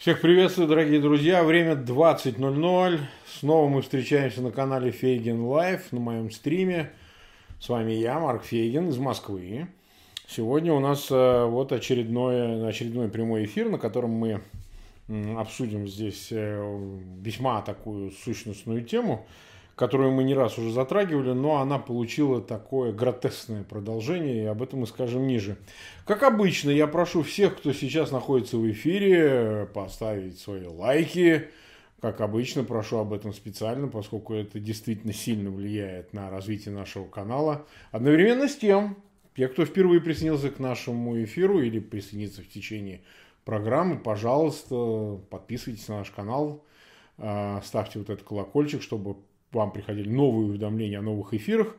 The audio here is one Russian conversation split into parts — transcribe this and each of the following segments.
Всех приветствую, дорогие друзья. Время 20.00. Снова мы встречаемся на канале Фейгин Live на моем стриме. С вами я, Марк Фейгин из Москвы. Сегодня у нас э, вот очередной, очередной прямой эфир, на котором мы обсудим здесь э, весьма такую сущностную тему – которую мы не раз уже затрагивали, но она получила такое гротескное продолжение, и об этом мы скажем ниже. Как обычно, я прошу всех, кто сейчас находится в эфире, поставить свои лайки. Как обычно, прошу об этом специально, поскольку это действительно сильно влияет на развитие нашего канала. Одновременно с тем, те, кто впервые присоединился к нашему эфиру или присоединится в течение программы, пожалуйста, подписывайтесь на наш канал, а, ставьте вот этот колокольчик, чтобы вам приходили новые уведомления о новых эфирах.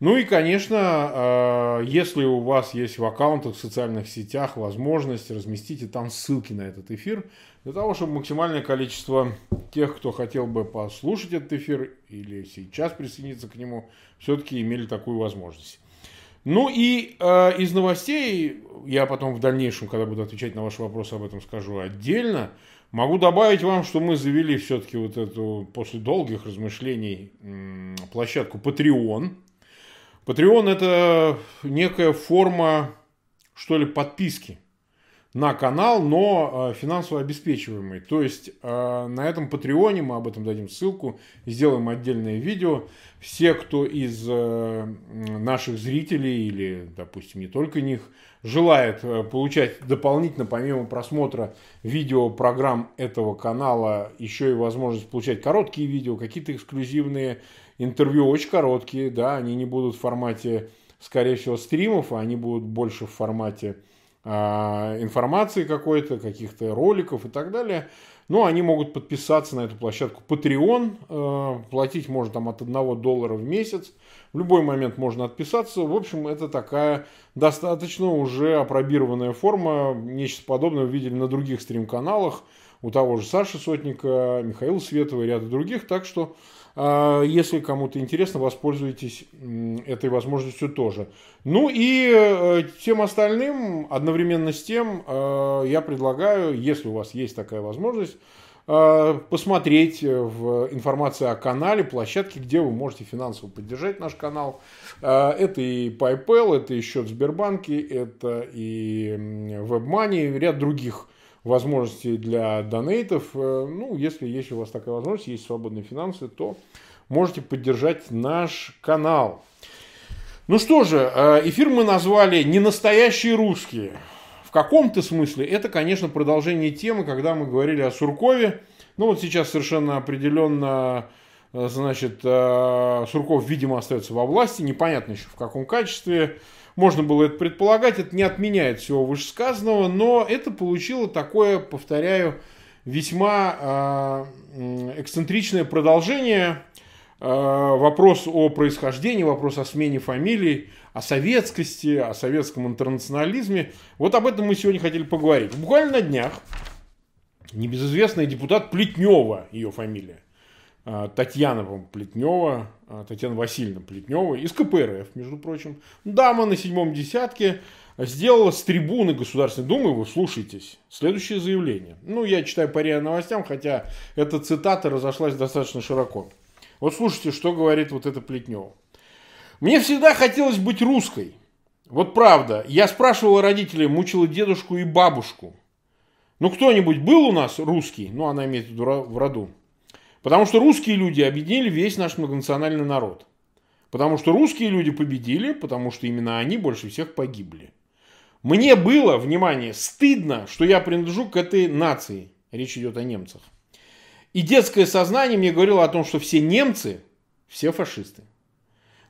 Ну и, конечно, э, если у вас есть в аккаунтах в социальных сетях возможность, разместите там ссылки на этот эфир, для того, чтобы максимальное количество тех, кто хотел бы послушать этот эфир или сейчас присоединиться к нему, все-таки имели такую возможность. Ну и э, из новостей, я потом в дальнейшем, когда буду отвечать на ваши вопросы, об этом скажу отдельно. Могу добавить вам, что мы завели все-таки вот эту, после долгих размышлений, площадку Patreon. Patreon это некая форма, что ли, подписки на канал, но э, финансово обеспечиваемый. То есть э, на этом Патреоне, мы об этом дадим ссылку, сделаем отдельное видео. Все, кто из э, наших зрителей или, допустим, не только них, желает получать дополнительно, помимо просмотра видео программ этого канала, еще и возможность получать короткие видео, какие-то эксклюзивные интервью, очень короткие, да, они не будут в формате, скорее всего, стримов, а они будут больше в формате а, информации какой-то, каких-то роликов и так далее. Но они могут подписаться на эту площадку Patreon. Э, платить можно там от 1 доллара в месяц. В любой момент можно отписаться. В общем, это такая достаточно уже опробированная форма. Нечто подобное видели на других стрим-каналах. У того же Саши Сотника, Михаила Светова и ряда других. Так что а, если кому-то интересно, воспользуйтесь этой возможностью тоже. Ну и э, тем остальным, одновременно с тем, э, я предлагаю, если у вас есть такая возможность, посмотреть в информации о канале, площадке, где вы можете финансово поддержать наш канал. Это и PayPal, это и счет в Сбербанке, это и WebMoney, ряд других возможностей для донейтов. Э, ну, если есть у вас такая возможность, есть свободные финансы, то можете поддержать наш канал. Ну что же, э, эфир мы назвали «Не настоящие русские». В каком-то смысле это, конечно, продолжение темы, когда мы говорили о Суркове. Ну вот сейчас совершенно определенно, э, значит, Сурков, видимо, остается во власти, непонятно еще в каком качестве. Можно было это предполагать, это не отменяет всего вышесказанного, но это получило такое, повторяю, весьма э, эксцентричное продолжение. Э, вопрос о происхождении, вопрос о смене фамилий, о советскости, о советском интернационализме. Вот об этом мы сегодня хотели поговорить. Буквально на днях небезызвестный депутат Плетнева, ее фамилия, а, Татьяна Плетнева, а, Татьяна Васильевна Плетнева из КПРФ, между прочим. Дама на седьмом десятке сделала с трибуны Государственной Думы, вы слушайтесь, следующее заявление. Ну, я читаю по РИА новостям, хотя эта цитата разошлась достаточно широко. Вот слушайте, что говорит вот эта Плетнева. Мне всегда хотелось быть русской. Вот правда, я спрашивала родителей, мучила дедушку и бабушку. Ну, кто-нибудь был у нас русский? Ну, она имеет в виду в роду. Потому что русские люди объединили весь наш многонациональный народ. Потому что русские люди победили, потому что именно они больше всех погибли. Мне было, внимание, стыдно, что я принадлежу к этой нации. Речь идет о немцах. И детское сознание мне говорило о том, что все немцы, все фашисты.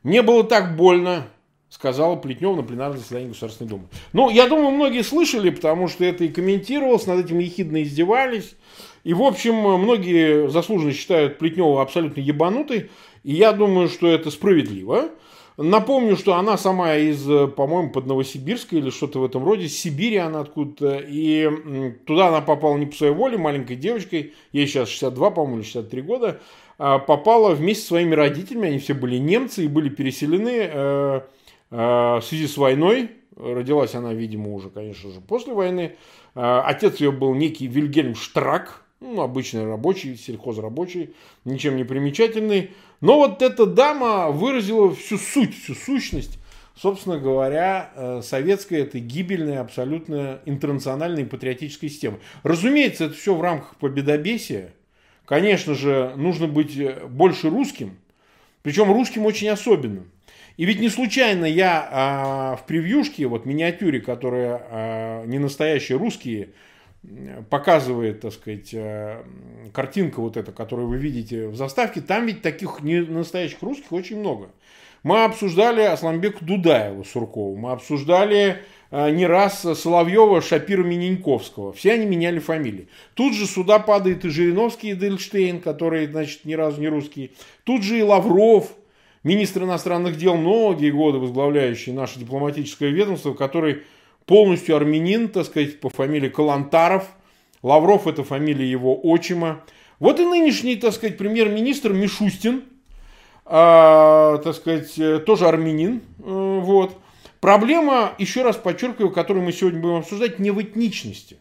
Мне было так больно, сказала Плетнев на пленарном заседании Государственной Думы. Ну, я думаю, многие слышали, потому что это и комментировалось, над этим ехидно издевались. И, в общем, многие заслуженно считают Плетнева абсолютно ебанутой. И я думаю, что это справедливо. Напомню, что она сама из, по-моему, под Новосибирска или что-то в этом роде, с Сибири она откуда-то. И туда она попала не по своей воле, маленькой девочкой, ей сейчас 62, по-моему, или 63 года, а попала вместе со своими родителями, они все были немцы и были переселены э, э, в связи с войной. Родилась она, видимо, уже, конечно же, после войны. Э, отец ее был некий Вильгельм Штрак, ну, обычный рабочий, сельхозрабочий, ничем не примечательный. Но вот эта дама выразила всю суть, всю сущность, собственно говоря, э, советской этой гибельной, абсолютно интернациональной патриотической системы. Разумеется, это все в рамках победобесия. Конечно же, нужно быть э, больше русским, причем русским очень особенным. И ведь не случайно я а, в превьюшке, вот миниатюре, которая а, не настоящие русские, показывает, так сказать, э, картинка вот эта, которую вы видите в заставке, там ведь таких не настоящих русских очень много. Мы обсуждали Асламбека Дудаева Суркова, мы обсуждали э, не раз Соловьева, Шапира, Миненьковского. Все они меняли фамилии. Тут же сюда падает и Жириновский, и Дельштейн, который, значит, ни разу не русский. Тут же и Лавров, министр иностранных дел, многие годы возглавляющий наше дипломатическое ведомство, который полностью армянин, так сказать, по фамилии Калантаров. Лавров – это фамилия его отчима. Вот и нынешний, так сказать, премьер-министр Мишустин, э, так сказать, тоже армянин. Э, вот. Проблема, еще раз подчеркиваю, которую мы сегодня будем обсуждать, не в этничности.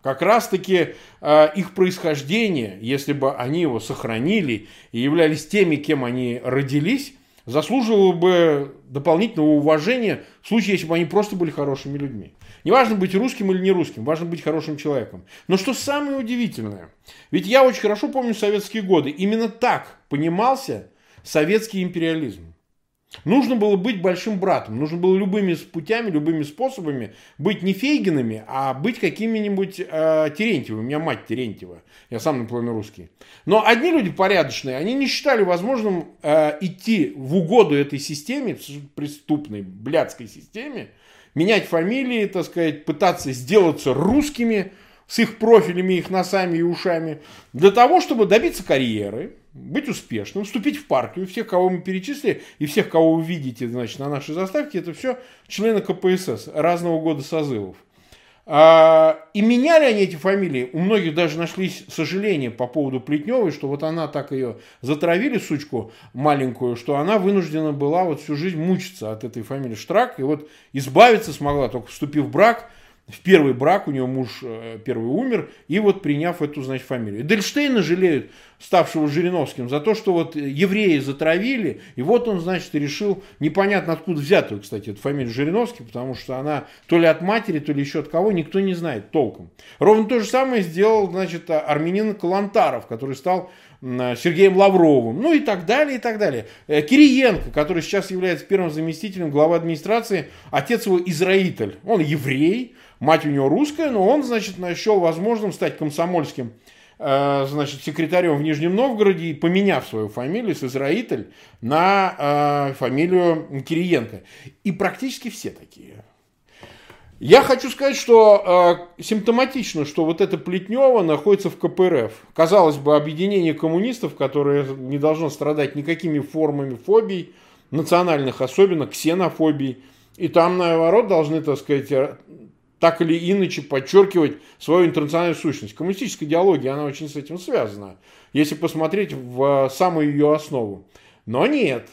Как раз-таки э, их происхождение, если бы они его сохранили и являлись теми, кем они родились, заслуживало бы дополнительного уважения в случае, если бы они просто были хорошими людьми. Не важно быть русским или не русским, важно быть хорошим человеком. Но что самое удивительное, ведь я очень хорошо помню советские годы, именно так понимался советский империализм. Нужно было быть большим братом, нужно было любыми путями, любыми способами быть не Фейгинами, а быть какими-нибудь э, Терентьевыми. У меня мать Терентьева, я сам наполовину русский. Но одни люди порядочные, они не считали возможным э, идти в угоду этой системе, преступной, блядской системе, менять фамилии, так сказать, пытаться сделаться русскими с их профилями, их носами и ушами, для того, чтобы добиться карьеры, быть успешным, вступить в партию. Всех, кого мы перечислили, и всех, кого вы видите значит, на нашей заставке, это все члены КПСС разного года созывов. А, и меняли они эти фамилии. У многих даже нашлись сожаления по поводу Плетневой, что вот она так ее затравили, сучку маленькую, что она вынуждена была вот всю жизнь мучиться от этой фамилии Штрак. И вот избавиться смогла, только вступив в брак – в первый брак, у него муж э, первый умер, и вот приняв эту, значит, фамилию. Дельштейна жалеют, ставшего Жириновским, за то, что вот евреи затравили, и вот он, значит, решил, непонятно откуда взятую, кстати, эту фамилию Жириновский, потому что она то ли от матери, то ли еще от кого, никто не знает толком. Ровно то же самое сделал, значит, армянин Калантаров, который стал Сергеем Лавровым, ну и так далее, и так далее. Э, Кириенко, который сейчас является первым заместителем главы администрации, отец его Израитель, он еврей, мать у него русская, но он, значит, нашел возможным стать комсомольским э, значит, секретарем в Нижнем Новгороде, поменяв свою фамилию с Израитель на э, фамилию Кириенко. И практически все такие. Я хочу сказать, что э, симптоматично, что вот эта Плетнева находится в КПРФ. Казалось бы, объединение коммунистов, которое не должно страдать никакими формами фобий, национальных особенно, ксенофобий. И там, наоборот, должны, так сказать, так или иначе подчеркивать свою интернациональную сущность. Коммунистическая идеология, она очень с этим связана, если посмотреть в самую ее основу. Но нет.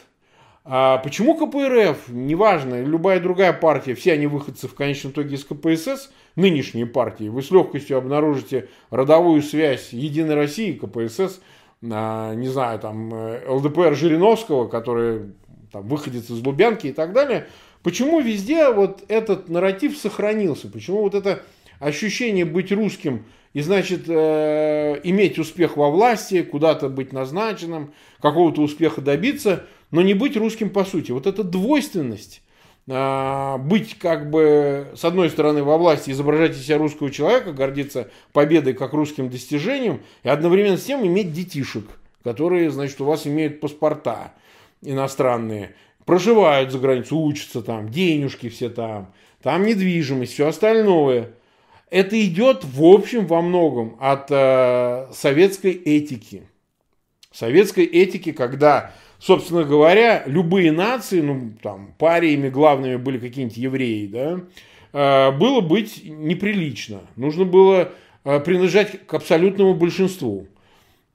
А почему КПРФ, неважно, любая другая партия, все они выходцы в конечном итоге из КПСС, нынешние партии, вы с легкостью обнаружите родовую связь Единой России, КПСС, а, не знаю, там, э, ЛДПР Жириновского, который там, выходец из Лубянки и так далее – Почему везде вот этот нарратив сохранился? Почему вот это ощущение быть русским и, значит, э, иметь успех во власти, куда-то быть назначенным, какого-то успеха добиться, но не быть русским по сути. Вот эта двойственность, э, быть как бы, с одной стороны, во власти, изображать из себя русского человека, гордиться победой как русским достижением, и одновременно с тем иметь детишек, которые, значит, у вас имеют паспорта иностранные, проживают за границей, учатся там, денежки все там, там недвижимость, все остальное. Это идет в общем во многом от э, советской этики. Советской этики, когда, собственно говоря, любые нации, ну там париями главными были какие-нибудь евреи, да, э, было быть неприлично. Нужно было э, принадлежать к абсолютному большинству.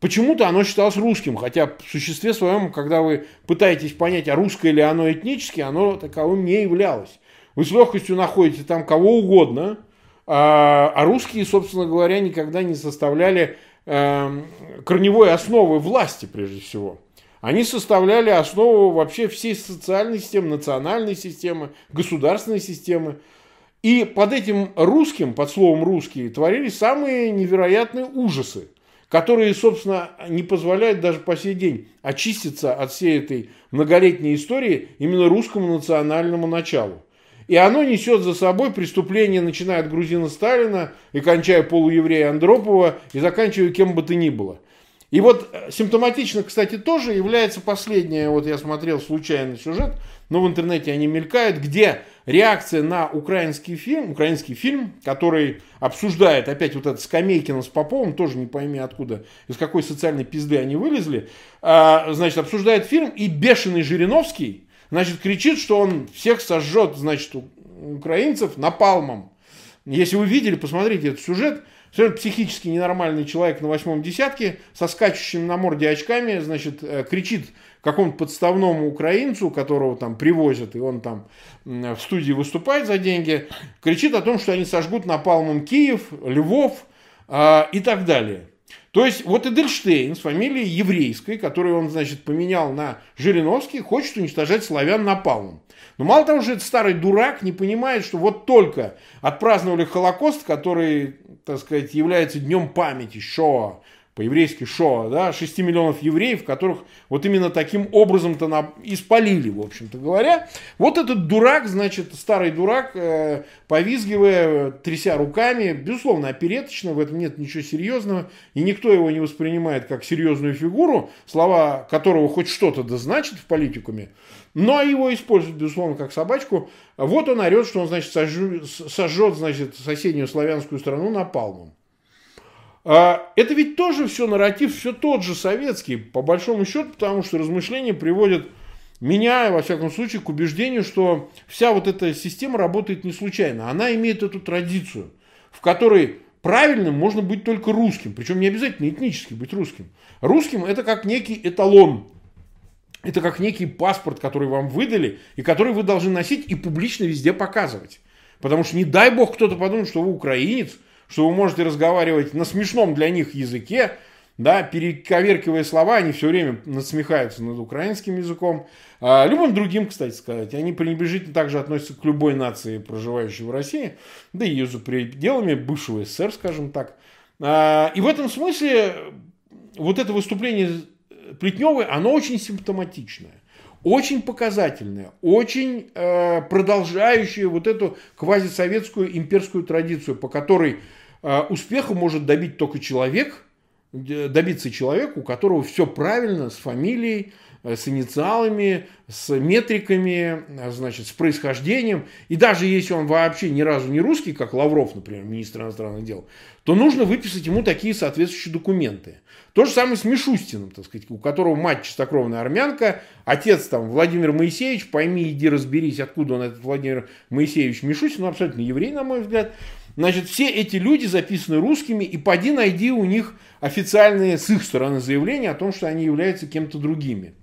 Почему-то оно считалось русским, хотя в существе своем, когда вы пытаетесь понять, а русское ли оно этнически, оно таковым не являлось. вы с легкостью находите там кого угодно, а, а русские, собственно говоря, никогда не составляли э, корневой основы власти, прежде всего. Они составляли основу вообще всей социальной системы, национальной системы, государственной системы. И под этим русским, под словом русские, творились самые невероятные ужасы, которые, собственно, не позволяют даже по сей день очиститься от всей этой многолетней истории именно русскому национальному началу. И оно несет за собой преступления, начиная от грузина Сталина и кончая полуеврея Андропова и заканчивая кем бы то ни было. И вот э, симптоматично, кстати, тоже является последнее, вот я смотрел случайный сюжет, но в интернете они мелькают, где реакция на украинский фильм, украинский фильм, который обсуждает опять вот этот Скамейкина с Поповым, тоже не пойми откуда, из какой социальной пизды они вылезли, а, значит, обсуждает фильм, и бешеный Жириновский, значит, кричит, что он всех сожжет, значит, украинцев напалмом. Если вы видели, посмотрите этот сюжет, Совершенно психически ненормальный человек на восьмом десятке со скачущими на морде очками, значит, э, кричит какому-то подставному украинцу, которого там привозят, и он там в студии выступает за деньги, кричит о том, что они сожгут напалмом Киев, Львов э, и так далее. То есть вот Эдельштейн с фамилией еврейской, которую он, значит, поменял на Жириновский, хочет уничтожать славян напалмом. Но мало того, что этот старый дурак не понимает, что вот только отпраздновали Холокост, который, так сказать, является днем памяти Шоа, по-еврейски Шоа, да, 6 миллионов евреев, которых вот именно таким образом-то на... испалили, в общем-то говоря. Вот этот дурак, значит, старый дурак, э, повизгивая, тряся руками, безусловно, опереточно, в этом нет ничего серьезного, и никто его не воспринимает как серьезную фигуру, слова которого хоть что-то да значит в политикуме, но его используют, безусловно, как собачку. Вот он орет, что он, значит, сожжет, значит, соседнюю славянскую страну напалмом. А, это ведь тоже все нарратив, все тот же советский, по большому счету, потому что размышления приводят меня, во всяком случае, к убеждению, что вся вот эта система работает не случайно. Она имеет эту традицию, в которой правильным можно быть только русским, причем не обязательно этнически быть русским. Русским это как некий эталон, это как некий паспорт, который вам выдали, и который вы должны носить и публично везде показывать. Потому что не дай бог кто-то подумает, что вы украинец, что вы можете разговаривать на смешном для них языке, да, перековеркивая слова, они все время насмехаются над украинским языком. А, любым другим, кстати сказать. Они пренебрежительно также относятся к любой нации, проживающей в России, да и ее за пределами бывшего СССР, скажем так. А, и в этом смысле вот это выступление Плетневой, оно очень симптоматичное очень показательная, очень э, продолжающая вот эту квазисоветскую имперскую традицию, по которой успеха может добить только человек, добиться человек, у которого все правильно с фамилией, э, с инициалами, с метриками, э, значит, с происхождением. И даже если он вообще ни разу не русский, как Лавров, например, министр иностранных дел, то нужно выписать ему такие соответствующие документы. То же самое с Мишустиным, так сказать, у которого мать чистокровная армянка, отец там Владимир Моисеевич, пойми, иди разберись, откуда он этот Владимир Моисеевич Мишустин, ну, абсолютно еврей, на мой взгляд. Значит, все эти люди записаны русскими, и поди найди у них официальные с их стороны заявления о том, что они являются кем-то другими.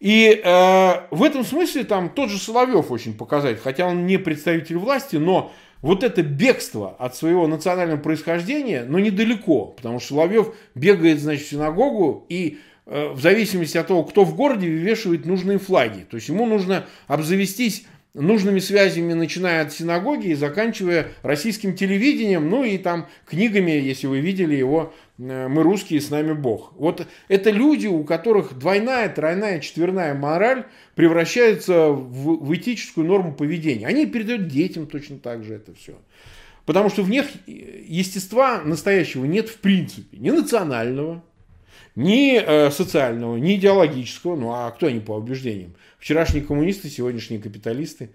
И э, в этом смысле там тот же Соловьев очень показатель, хотя он не представитель власти, но вот это бегство от своего национального происхождения, но недалеко, потому что Соловьев бегает, значит, в синагогу и э, в зависимости от того, кто в городе, вывешивает нужные флаги. То есть ему нужно обзавестись нужными связями, начиная от синагоги и заканчивая российским телевидением, ну и там книгами, если вы видели его э, «Мы русские, с нами Бог». Вот это люди, у которых двойная, тройная, четверная мораль превращается в, в этическую норму поведения. Они передают детям точно так же это все. Потому что в них естества настоящего нет в принципе. Ни национального, ни э, социального, ни идеологического. Ну а кто они по убеждениям? Вчерашние коммунисты, сегодняшние капиталисты.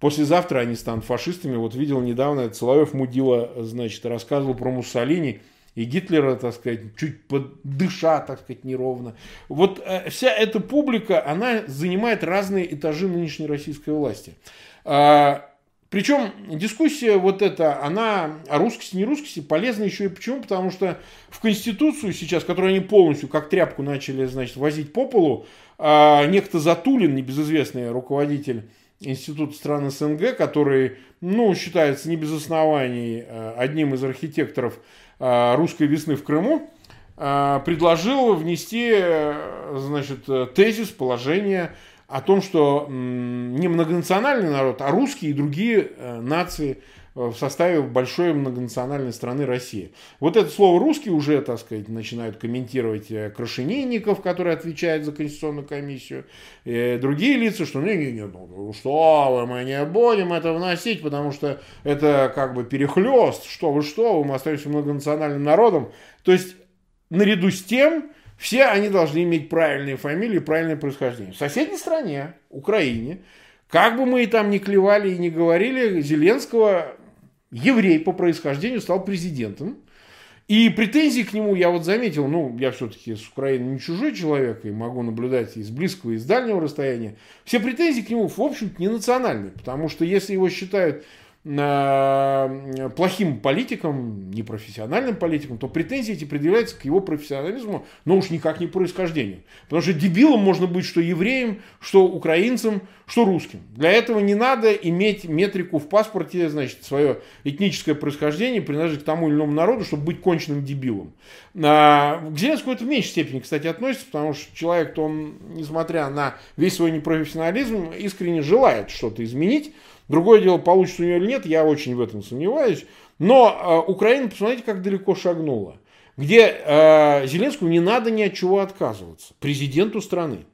Послезавтра они станут фашистами. Вот видел недавно, Соловьев Мудила, значит, рассказывал про Муссолини и Гитлера, так сказать, чуть подыша, так сказать, неровно. Вот э, вся эта публика, она занимает разные этажи нынешней российской власти. А, причем дискуссия вот эта, она о русскости, не русскости полезна еще и почему? Потому что в Конституцию сейчас, которую они полностью как тряпку начали, значит, возить по полу, а, некто Затулин, небезызвестный руководитель Института стран СНГ, который, ну, считается не без оснований э, одним из архитекторов э, русской весны в Крыму, э, предложил внести, значит, тезис, положение о том, что не многонациональный народ, а русские и другие нации – в составе большой многонациональной страны России. Вот это слово «русский» уже, так сказать, начинают комментировать э, Крашенинников, который отвечает за Конституционную комиссию, и другие лица, что не, не, не, ну, что вы, мы не будем это вносить, потому что это как бы перехлест, что вы, что вы, мы остаемся многонациональным народом. То есть, наряду с тем, все они должны иметь правильные фамилии, правильное происхождение. В соседней стране, Украине, как бы мы и там ни клевали и не говорили, Зеленского еврей по происхождению стал президентом. И претензии к нему я вот заметил, ну, я все-таки с Украины не чужой человек, и могу наблюдать из близкого, и из дальнего расстояния. Все претензии к нему, в общем-то, не национальные, потому что если его считают плохим политиком, непрофессиональным политиком, то претензии эти предъявляются к его профессионализму, но уж никак не происхождению. Потому что дебилом можно быть что евреем, что украинцем, что русским. Для этого не надо иметь метрику в паспорте, значит, свое этническое происхождение, принадлежать к тому или иному народу, чтобы быть конченным дебилом. А, к Зеленскому это в меньшей степени, кстати, относится, потому что человек, то он, несмотря на весь свой непрофессионализм, искренне желает что-то изменить, Другое дело, получится у нее или нет, я очень в этом сомневаюсь. Но э, Украина, посмотрите, как далеко шагнула. Где э, Зеленскому не надо ни от чего отказываться. Президенту страны.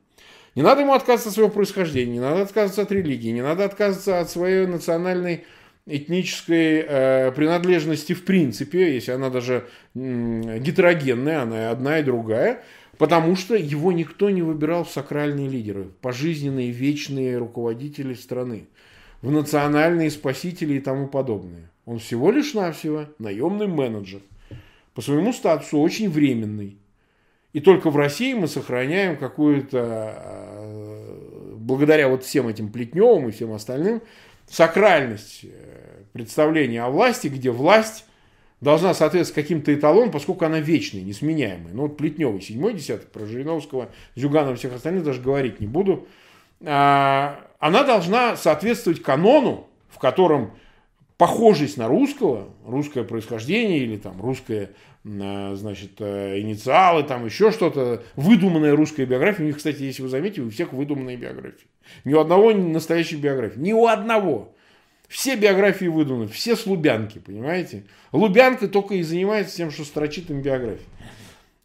Не надо ему отказываться от своего происхождения, не надо отказываться от религии, не надо отказываться от своей национальной этнической э, принадлежности в принципе, если она даже э, гетерогенная, она одна и другая, потому что его никто не выбирал в сакральные лидеры, пожизненные вечные руководители страны в национальные спасители и тому подобное. Он всего лишь навсего наемный менеджер. По своему статусу очень временный. И только в России мы сохраняем какую-то, э, благодаря вот всем этим Плетневым и всем остальным, сакральность э, представления о власти, где власть должна соответствовать каким-то эталонам, поскольку она вечная, несменяемая. Ну вот Плетневый, седьмой десяток, про Жириновского, Зюганова всех остальных даже говорить не буду. А, она должна соответствовать канону, в котором похожесть на русского, русское происхождение или там русское, а, значит, э, инициалы, там еще что-то, выдуманная русская биография. У них, кстати, если вы заметите, у всех выдуманные биографии. Ни у одного настоящей биографии. Ни у одного. Все биографии выдуманы, все с Лубянки, понимаете? Лубянка только и занимается тем, что строчит им биографии.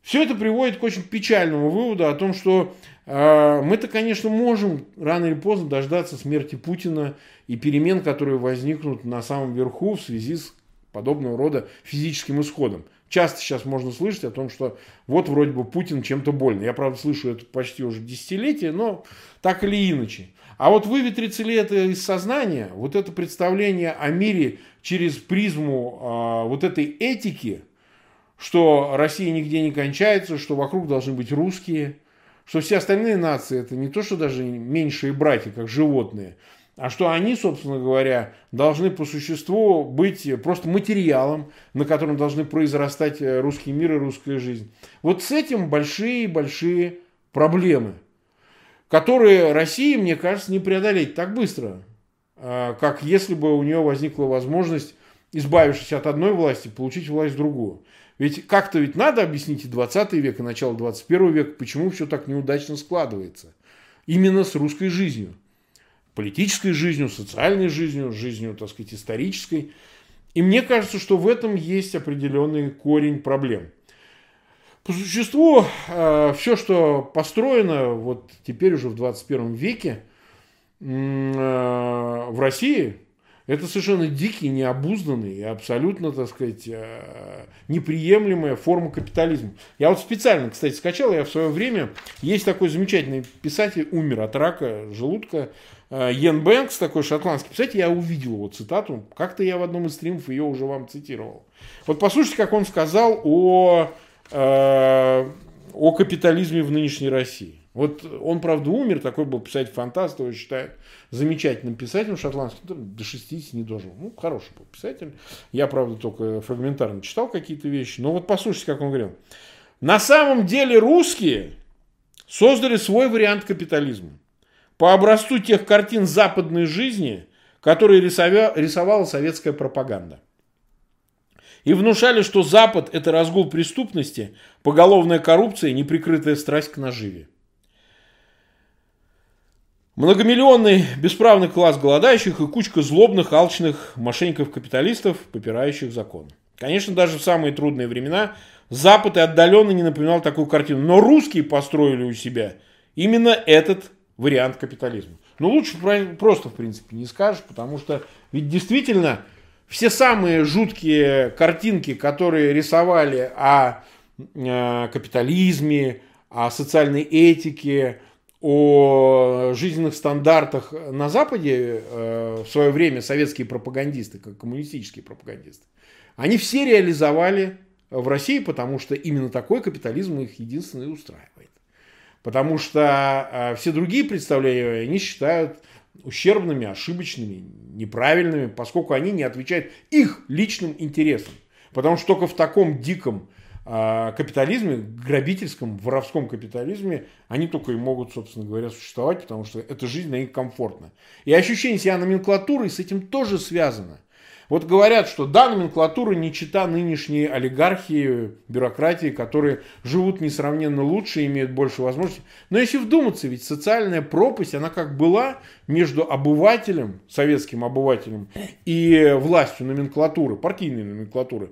Все это приводит к очень печальному выводу о том, что э, мы-то, конечно, можем рано или поздно дождаться смерти Путина и перемен, которые возникнут на самом верху в связи с подобного рода физическим исходом. Часто сейчас можно слышать о том, что вот вроде бы Путин чем-то больно. Я, правда, слышу это почти уже десятилетие, но так или иначе. А вот выветрится ли это из сознания, вот это представление о мире через призму э, вот этой этики – что Россия нигде не кончается, что вокруг должны быть русские, что все остальные нации это не то, что даже меньшие братья, как животные, а что они, собственно говоря, должны по существу быть просто материалом, на котором должны произрастать э, русский мир и русская жизнь. Вот с этим большие-большие проблемы, которые России, мне кажется, не преодолеть так быстро, а, как если бы у нее возникла возможность, избавившись от одной власти, получить власть другую. Ведь как-то ведь надо объяснить и 20 век, и начало 21 века, почему все так неудачно складывается. Именно с русской жизнью. Политической жизнью, социальной жизнью, жизнью, так сказать, исторической. И мне кажется, что в этом есть определенный корень проблем. По существу, э, все, что построено вот теперь уже в 21 веке э, в России, это совершенно дикий, необузданный и абсолютно, так сказать, э, неприемлемая форма капитализма. Я вот специально, кстати, скачал, я в свое время, есть такой замечательный писатель, умер от рака желудка, э, Йен Бэнкс, такой шотландский писатель, я увидел его цитату, как-то я в одном из стримов ее уже вам цитировал. Вот послушайте, как он сказал о, э, о капитализме в нынешней России. Вот он, правда, умер, такой был писатель-фантаст, его считают замечательным писателем шотландским, до 60 не дожил. Ну, хороший был писатель. Я, правда, только фрагментарно читал какие-то вещи. Но вот послушайте, как он говорил. На самом деле русские создали свой вариант капитализма. по образцу тех картин западной жизни, которые рисовала советская пропаганда. И внушали, что Запад – это разгул преступности, поголовная коррупция, неприкрытая страсть к наживе. Многомиллионный бесправный класс голодающих и кучка злобных, алчных мошенников-капиталистов, попирающих закон. Конечно, даже в самые трудные времена Запад и отдаленно не напоминал такую картину. Но русские построили у себя именно этот вариант капитализма. Но лучше просто, в принципе, не скажешь, потому что ведь действительно все самые жуткие картинки, которые рисовали о э, капитализме, о социальной этике, о жизненных стандартах на Западе э, в свое время советские пропагандисты, как коммунистические пропагандисты, они все реализовали в России, потому что именно такой капитализм их единственный устраивает. Потому что э, все другие представления они считают ущербными, ошибочными, неправильными, поскольку они не отвечают их личным интересам. Потому что только в таком диком капитализме, грабительском, воровском капитализме, они только и могут, собственно говоря, существовать, потому что эта жизнь на них комфортна. И ощущение себя номенклатурой с этим тоже связано. Вот говорят, что да, номенклатура не чита нынешней олигархии, бюрократии, которые живут несравненно лучше, имеют больше возможностей. Но если вдуматься, ведь социальная пропасть, она как была между обывателем, советским обывателем и властью номенклатуры, партийной номенклатуры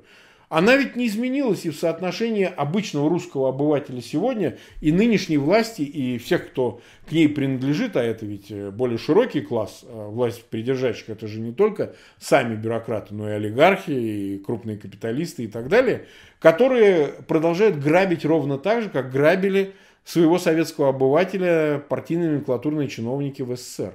она ведь не изменилась и в соотношении обычного русского обывателя сегодня и нынешней власти, и всех, кто к ней принадлежит, а это ведь э, более широкий класс э, власть придержащих, это же не только сами бюрократы, но и олигархи, и крупные капиталисты и так далее, которые продолжают грабить ровно так же, как грабили своего советского обывателя партийные номенклатурные чиновники в СССР.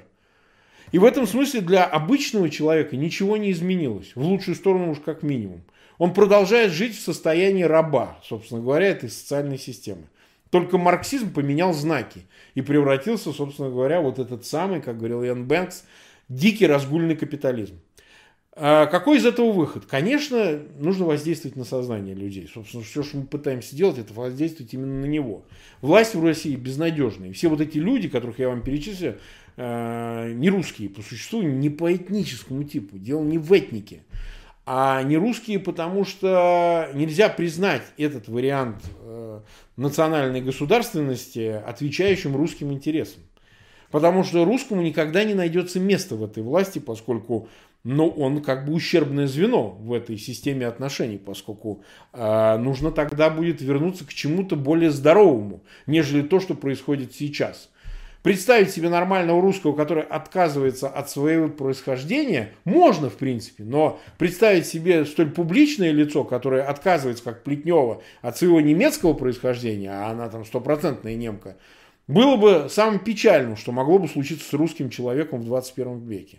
И в этом смысле для обычного человека ничего не изменилось. В лучшую сторону уж как минимум. Он продолжает жить в состоянии раба, собственно говоря, этой социальной системы. Только марксизм поменял знаки и превратился, собственно говоря, вот этот самый, как говорил Ян Бэнкс, дикий разгульный капитализм. А какой из этого выход? Конечно, нужно воздействовать на сознание людей. Собственно, все, что мы пытаемся делать, это воздействовать именно на него. Власть в России безнадежная. Все вот эти люди, которых я вам перечислил, э, не русские по существу, не по этническому типу. Дело не в этнике а не русские, потому что нельзя признать этот вариант э, национальной государственности отвечающим русским интересам. Потому что русскому никогда не найдется места в этой власти, поскольку ну, он как бы ущербное звено в этой системе отношений, поскольку э, нужно тогда будет вернуться к чему-то более здоровому, нежели то, что происходит сейчас. Представить себе нормального русского, который отказывается от своего происхождения, можно, в принципе, но представить себе столь публичное лицо, которое отказывается, как Плетнева, от своего немецкого происхождения, а она там стопроцентная немка, было бы самым печальным, что могло бы случиться с русским человеком в 21 веке.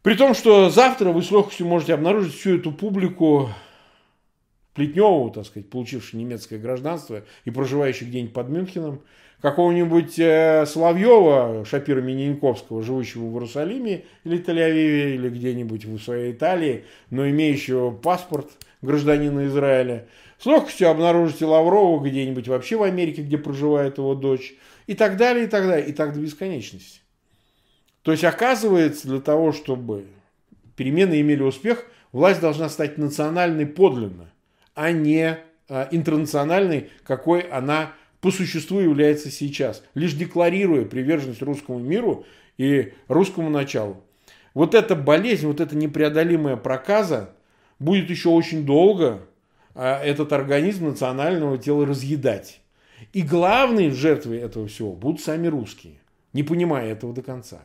При том, что завтра вы с легкостью можете обнаружить всю эту публику Плетневу, так сказать, получившую немецкое гражданство и проживающих где-нибудь под Мюнхеном, какого-нибудь э, Соловьева, Шапира Мининковского, живущего в Иерусалиме или Тель-Авиве, или где-нибудь в своей Италии, но имеющего паспорт гражданина Израиля. С легкостью обнаружите Лаврова где-нибудь вообще в Америке, где проживает его дочь. И так далее, и так далее. И так до бесконечности. То есть, оказывается, для того, чтобы перемены имели успех, власть должна стать национальной подлинно, а не а, интернациональной, какой она по существу является сейчас, лишь декларируя приверженность русскому миру и русскому началу. Вот эта болезнь, вот эта непреодолимая проказа будет еще очень долго а, этот организм национального тела разъедать. И главные жертвы этого всего будут сами русские, не понимая этого до конца.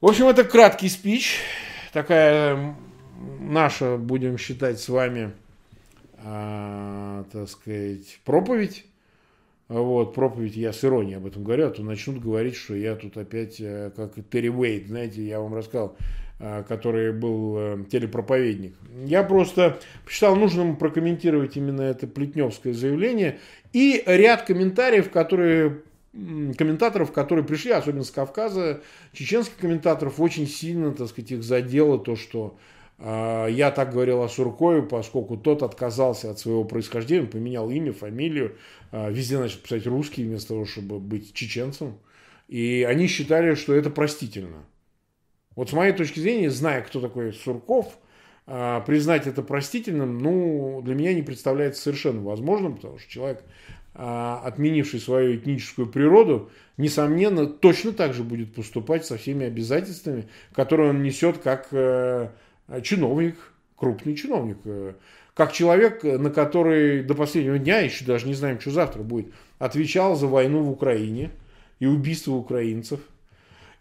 В общем, это краткий спич, такая наша, будем считать с вами, а, так сказать, проповедь. Вот, проповедь, я с иронией об этом говорю, а то начнут говорить, что я тут опять, э, как Терри Уэйт, знаете, я вам рассказал, э, который был э, телепроповедник. Я просто посчитал нужным прокомментировать именно это плетневское заявление и ряд комментариев, которые комментаторов, которые пришли, особенно с Кавказа, чеченских комментаторов, очень сильно, так сказать, их задело то, что я так говорил о Суркове, поскольку тот отказался от своего происхождения, поменял имя, фамилию, а, везде начал писать русский вместо того, чтобы быть чеченцем. И они считали, что это простительно. Вот с моей точки зрения, зная, кто такой Сурков, а, признать это простительным, ну, для меня не представляется совершенно возможным, потому что человек, отменивший свою этническую природу, несомненно, точно так же будет поступать со всеми обязательствами, которые он несет как Э, чиновник, крупный чиновник, э, как человек, э, на который до последнего дня, еще даже не знаем, что завтра будет, отвечал за войну в Украине и убийство украинцев.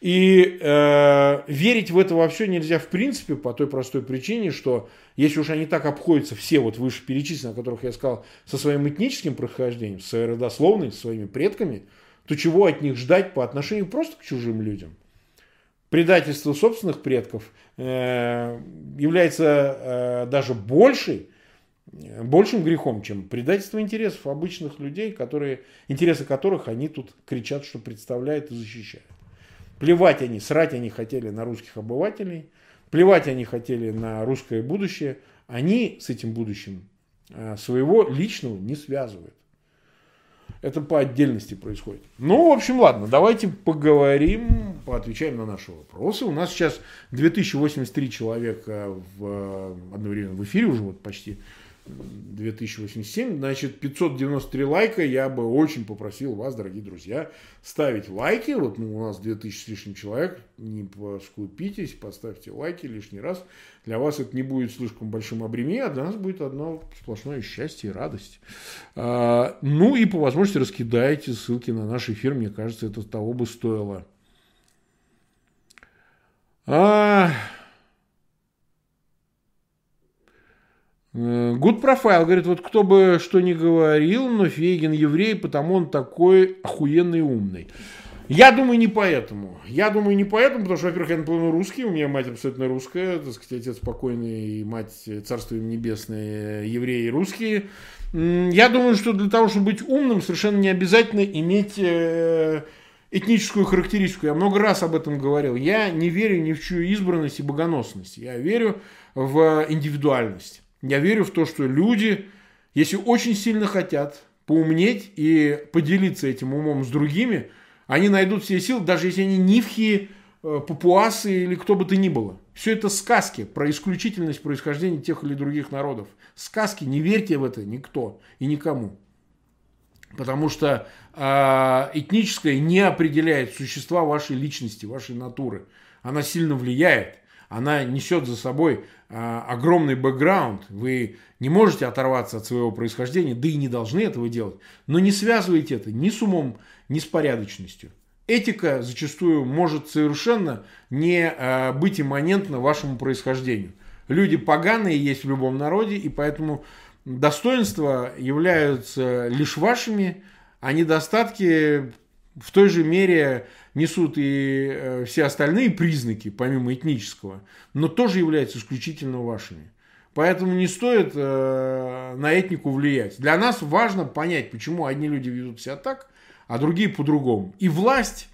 И э, верить в это во все нельзя в принципе по той простой причине, что если уж они так обходятся все вот вышеперечисленные, о которых я сказал, со своим этническим происхождением, с своей родословной, со своими предками, то чего от них ждать по отношению просто к чужим людям? Предательство собственных предков э, является э, даже большей, большим грехом, чем предательство интересов обычных людей, которые, интересы которых они тут кричат, что представляют и защищают. Плевать они, срать они хотели на русских обывателей, плевать они хотели на русское будущее, они с этим будущим э, своего личного не связывают. Это по отдельности происходит. Ну, в общем, ладно, давайте поговорим, поотвечаем на наши вопросы. У нас сейчас 2083 человека в, одновременно в эфире уже вот почти 2087, значит, 593 лайка. Я бы очень попросил вас, дорогие друзья, ставить лайки. Вот ну, у нас 2000 с лишним человек. Не поскупитесь, поставьте лайки лишний раз. Для вас это не будет слишком большим обременением, а для нас будет одно сплошное счастье и радость. А, ну и по возможности раскидайте ссылки на наш эфир. Мне кажется, это того бы стоило. А, Good Profile говорит, вот кто бы что ни говорил, но Фейгин еврей, потому он такой охуенный умный. Я думаю, не поэтому. Я думаю, не поэтому, потому что, во-первых, я наполовину русский, у меня мать абсолютно русская, так сказать, отец спокойный, мать, царство им небесное, евреи русские. Я думаю, что для того, чтобы быть умным, совершенно не обязательно иметь э, этническую характеристику. Я много раз об этом говорил. Я не верю ни в чью избранность и богоносность. Я верю в индивидуальность. Я верю в то, что люди, если очень сильно хотят поумнеть и поделиться этим умом с другими, они найдут все силы, даже если они нивхи, э, папуасы или кто бы то ни было. Все это сказки про исключительность происхождения тех или других народов. Сказки, не верьте в это никто и никому. Потому что э, этническое не определяет существа вашей личности, вашей натуры. Она сильно влияет она несет за собой огромный бэкграунд. Вы не можете оторваться от своего происхождения, да и не должны этого делать. Но не связывайте это ни с умом, ни с порядочностью. Этика зачастую может совершенно не а, быть имманентна вашему происхождению. Люди поганые есть в любом народе, и поэтому достоинства являются лишь вашими, а недостатки в той же мере несут и э, все остальные признаки, помимо этнического, но тоже являются исключительно вашими. Поэтому не стоит э, на этнику влиять. Для нас важно понять, почему одни люди ведут себя так, а другие по-другому. И власть,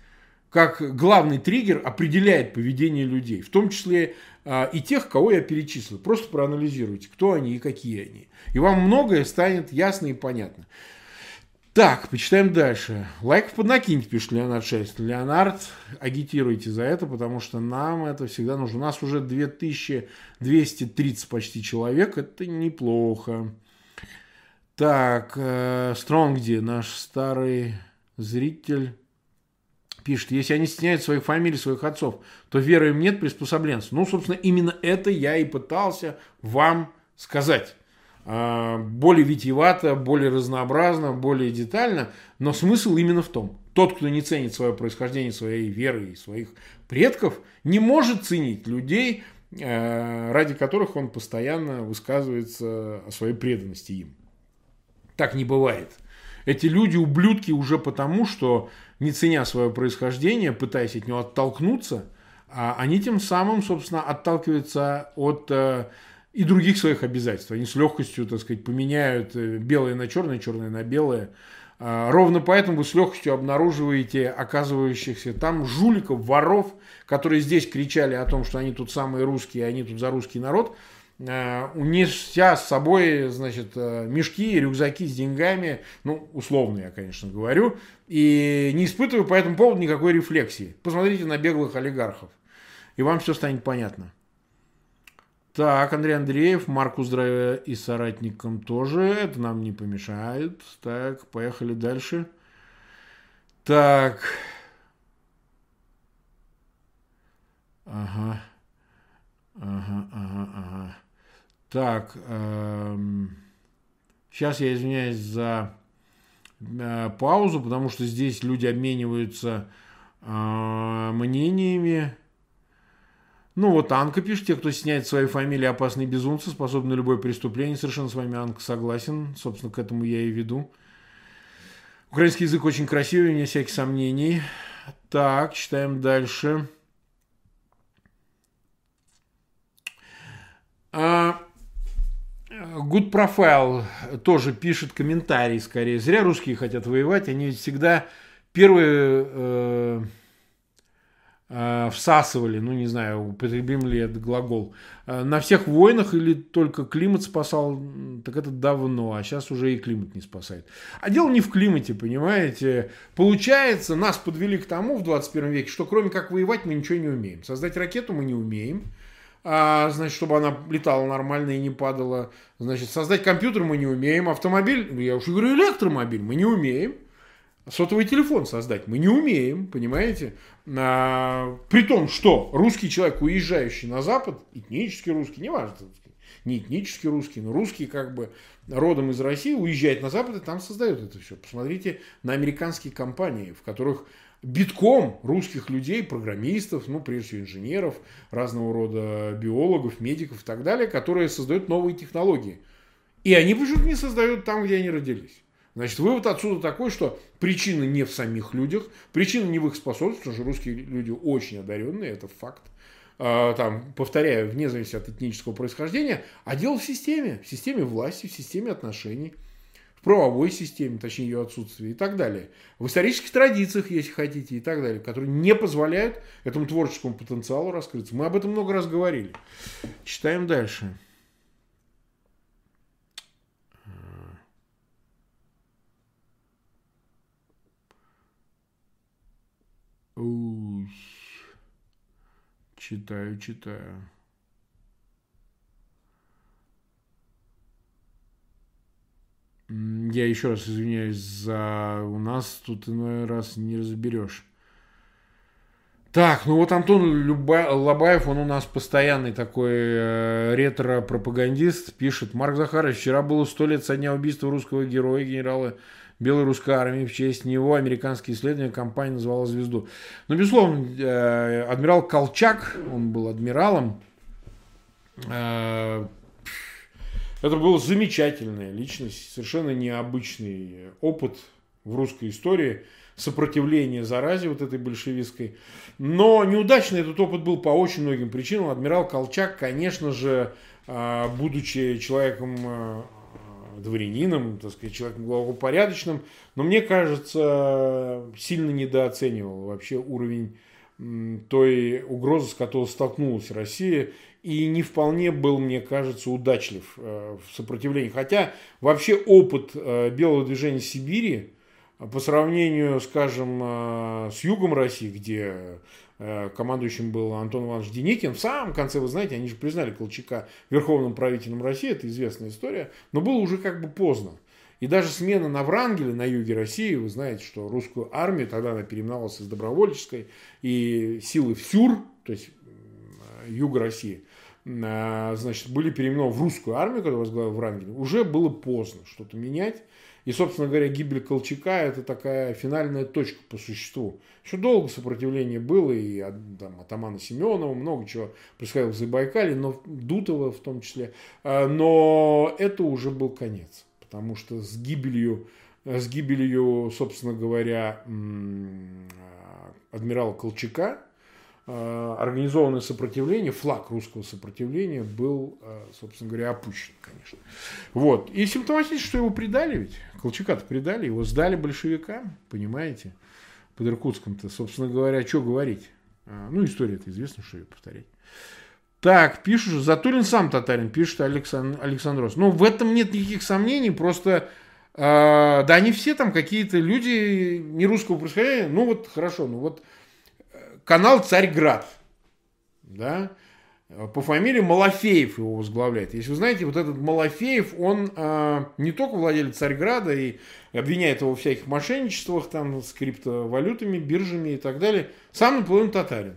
как главный триггер, определяет поведение людей, в том числе э, и тех, кого я перечислил. Просто проанализируйте, кто они и какие они. И вам многое станет ясно и понятно. Так, почитаем дальше. Лайков поднакиньте, пишет Леонард 6. Леонард, агитируйте за это, потому что нам это всегда нужно. У нас уже 2230 почти человек, это неплохо. Так, э, Стронгди, наш старый зритель, пишет, если они стесняют своих фамилий, своих отцов, то веры им нет, приспособленцев. Ну, собственно, именно это я и пытался вам сказать. А, более витиевато, более разнообразно, более детально, но смысл именно в том, тот, кто не ценит свое происхождение, своей веры и своих предков, не может ценить людей, э, ради которых он постоянно высказывается о своей преданности им. Так не бывает. Эти люди ублюдки уже потому, что не ценя свое происхождение, пытаясь от него оттолкнуться, а они тем самым, собственно, отталкиваются от э, и других своих обязательств. Они с легкостью, так сказать, поменяют э, белое на черное, черное на белое, А, ровно поэтому вы с легкостью обнаруживаете оказывающихся там жуликов, воров, которые здесь кричали о том, что они тут самые русские, они тут за русский народ, а, унеся с собой, значит, э, мешки, рюкзаки с деньгами, ну, условно я, конечно, говорю, и не испытываю по этому поводу никакой рефлексии. Посмотрите на беглых олигархов, и вам все станет понятно. Так, Андрей Андреев, Марку здравия и соратникам тоже. Это нам не помешает. Так, поехали дальше. Так. Ага. Ага, ага, ага. Так. Эм... Сейчас я извиняюсь за э, паузу, потому что здесь люди обмениваются э, мнениями. Ну вот Анка пишет, те, кто сняет свои фамилии опасные безумцы, способны на любое преступление. Совершенно с вами Анка согласен. Собственно, к этому я и веду. Украинский язык очень красивый, не всяких сомнений. Так, читаем дальше. А, Good Profile тоже пишет комментарий скорее. Зря русские хотят воевать, они ведь всегда первые Э, всасывали, ну не знаю, употребим ли это глагол, э, на всех войнах или только климат спасал, так это давно, а сейчас уже и климат не спасает. А дело не в климате, понимаете. Получается, нас подвели к тому в 21 веке, что кроме как воевать мы ничего не умеем. Создать ракету мы не умеем, а, значит, чтобы она летала нормально и не падала. Значит, создать компьютер мы не умеем, автомобиль, я уже говорю электромобиль, мы не умеем сотовый телефон создать. Мы не умеем, понимаете? А, при том, что русский человек, уезжающий на Запад, этнический русский, неважно, не этнический русский, но русский как бы родом из России, уезжает на Запад и там создает это все. Посмотрите на американские компании, в которых битком русских людей, программистов, ну, прежде всего инженеров, разного рода биологов, медиков и так далее, которые создают новые технологии. И они почему-то не создают там, где они родились. Значит, вывод отсюда такой, что причина не в самих людях, причина не в их способностях, потому что русские люди очень одаренные, это факт. А, там, повторяю, вне зависимости от этнического происхождения, а дело в системе, в системе власти, в системе отношений, в правовой системе, точнее ее отсутствии и так далее. В исторических традициях, если хотите, и так далее, которые не позволяют этому творческому потенциалу раскрыться. Мы об этом много раз говорили. Читаем дальше. Уй. Читаю, читаю. Я еще раз извиняюсь за... У нас тут иной раз не разберешь. Так, ну вот Антон Люба... Лобаев, он у нас постоянный такой э, ретро-пропагандист, пишет. Марк Захарович, вчера было сто лет со дня убийства русского героя, генерала белорусской армии. В честь него американские исследования компания назвала звезду. Но, безусловно, э, адмирал Колчак, он был адмиралом, э, это была замечательная личность, совершенно необычный опыт в русской истории сопротивления заразе вот этой большевистской. Но неудачный этот опыт был по очень многим причинам. Адмирал Колчак, конечно же, э, будучи человеком дворянином, так сказать, человеком благопорядочным, но мне кажется, сильно недооценивал вообще уровень той угрозы, с которой столкнулась Россия, и не вполне был, мне кажется, удачлив э, в сопротивлении. Хотя вообще опыт э, белого движения Сибири по сравнению, скажем, э, с югом России, где командующим был Антон Иванович Деникин. В самом конце, вы знаете, они же признали Колчака верховным правителем России, это известная история, но было уже как бы поздно. И даже смена на Врангеле, на юге России, вы знаете, что русскую армию, тогда она переименовалась из добровольческой, и силы ВСЮР, то есть юга России, э, значит, были переименованы в русскую армию, когда возглавил Врангель, уже было поздно что-то менять. И, собственно говоря, гибель Колчака – это такая финальная точка по существу. Еще долго сопротивление было, и там, атамана Семенова, много чего происходило в Забайкале, но Дутова в том числе. А, но это уже был конец, потому что с гибелью, с гибелью собственно говоря, адмирала Колчака, организованное сопротивление, флаг русского сопротивления был, э, собственно говоря, опущен, конечно. Вот. И симптоматично, что его предали ведь. Колчака-то предали, его сдали большевикам, понимаете, под Иркутском-то. Собственно говоря, что говорить? Ну, история это известна, что ее повторять. Так, пишут, Затулин сам татарин, пишет Александр, Александрос. Ну, в этом нет никаких сомнений, просто, э, да, они все там какие-то люди не русского происхождения, ну вот хорошо, ну вот э, канал Царьград, да, по фамилии Малафеев его возглавляет. Если вы знаете, вот этот Малафеев, он э, не только владелец Царьграда и обвиняет его в всяких мошенничествах там с криптовалютами, биржами и так далее, сам наполовину татарин.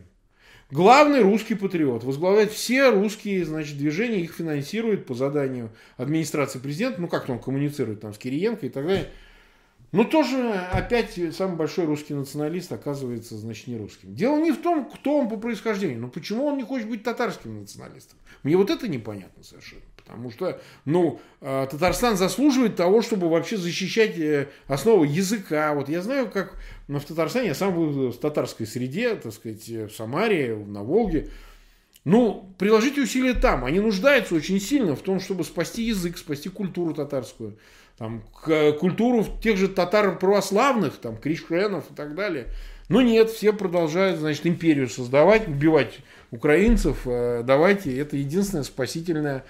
Главный русский патриот. Возглавляет все русские значит, движения, их финансирует по заданию администрации президента. Ну, как-то он коммуницирует там с Кириенко и так далее. Ну, тоже опять самый большой русский националист оказывается, значит, не русским. Дело не в том, кто он по происхождению, но почему он не хочет быть татарским националистом. Мне вот это непонятно совершенно. Потому что, ну, э, Татарстан заслуживает того, чтобы вообще защищать э, основы языка. Вот я знаю, как в Татарстане, я сам был в татарской среде, так сказать, в Самаре, на Волге. Ну, приложите усилия там. Они нуждаются очень сильно в том, чтобы спасти язык, спасти культуру татарскую там, культуру тех же татар православных, там, кришенов и так далее. Но нет, все продолжают, значит, империю создавать, убивать украинцев. Э, давайте, это единственная спасительная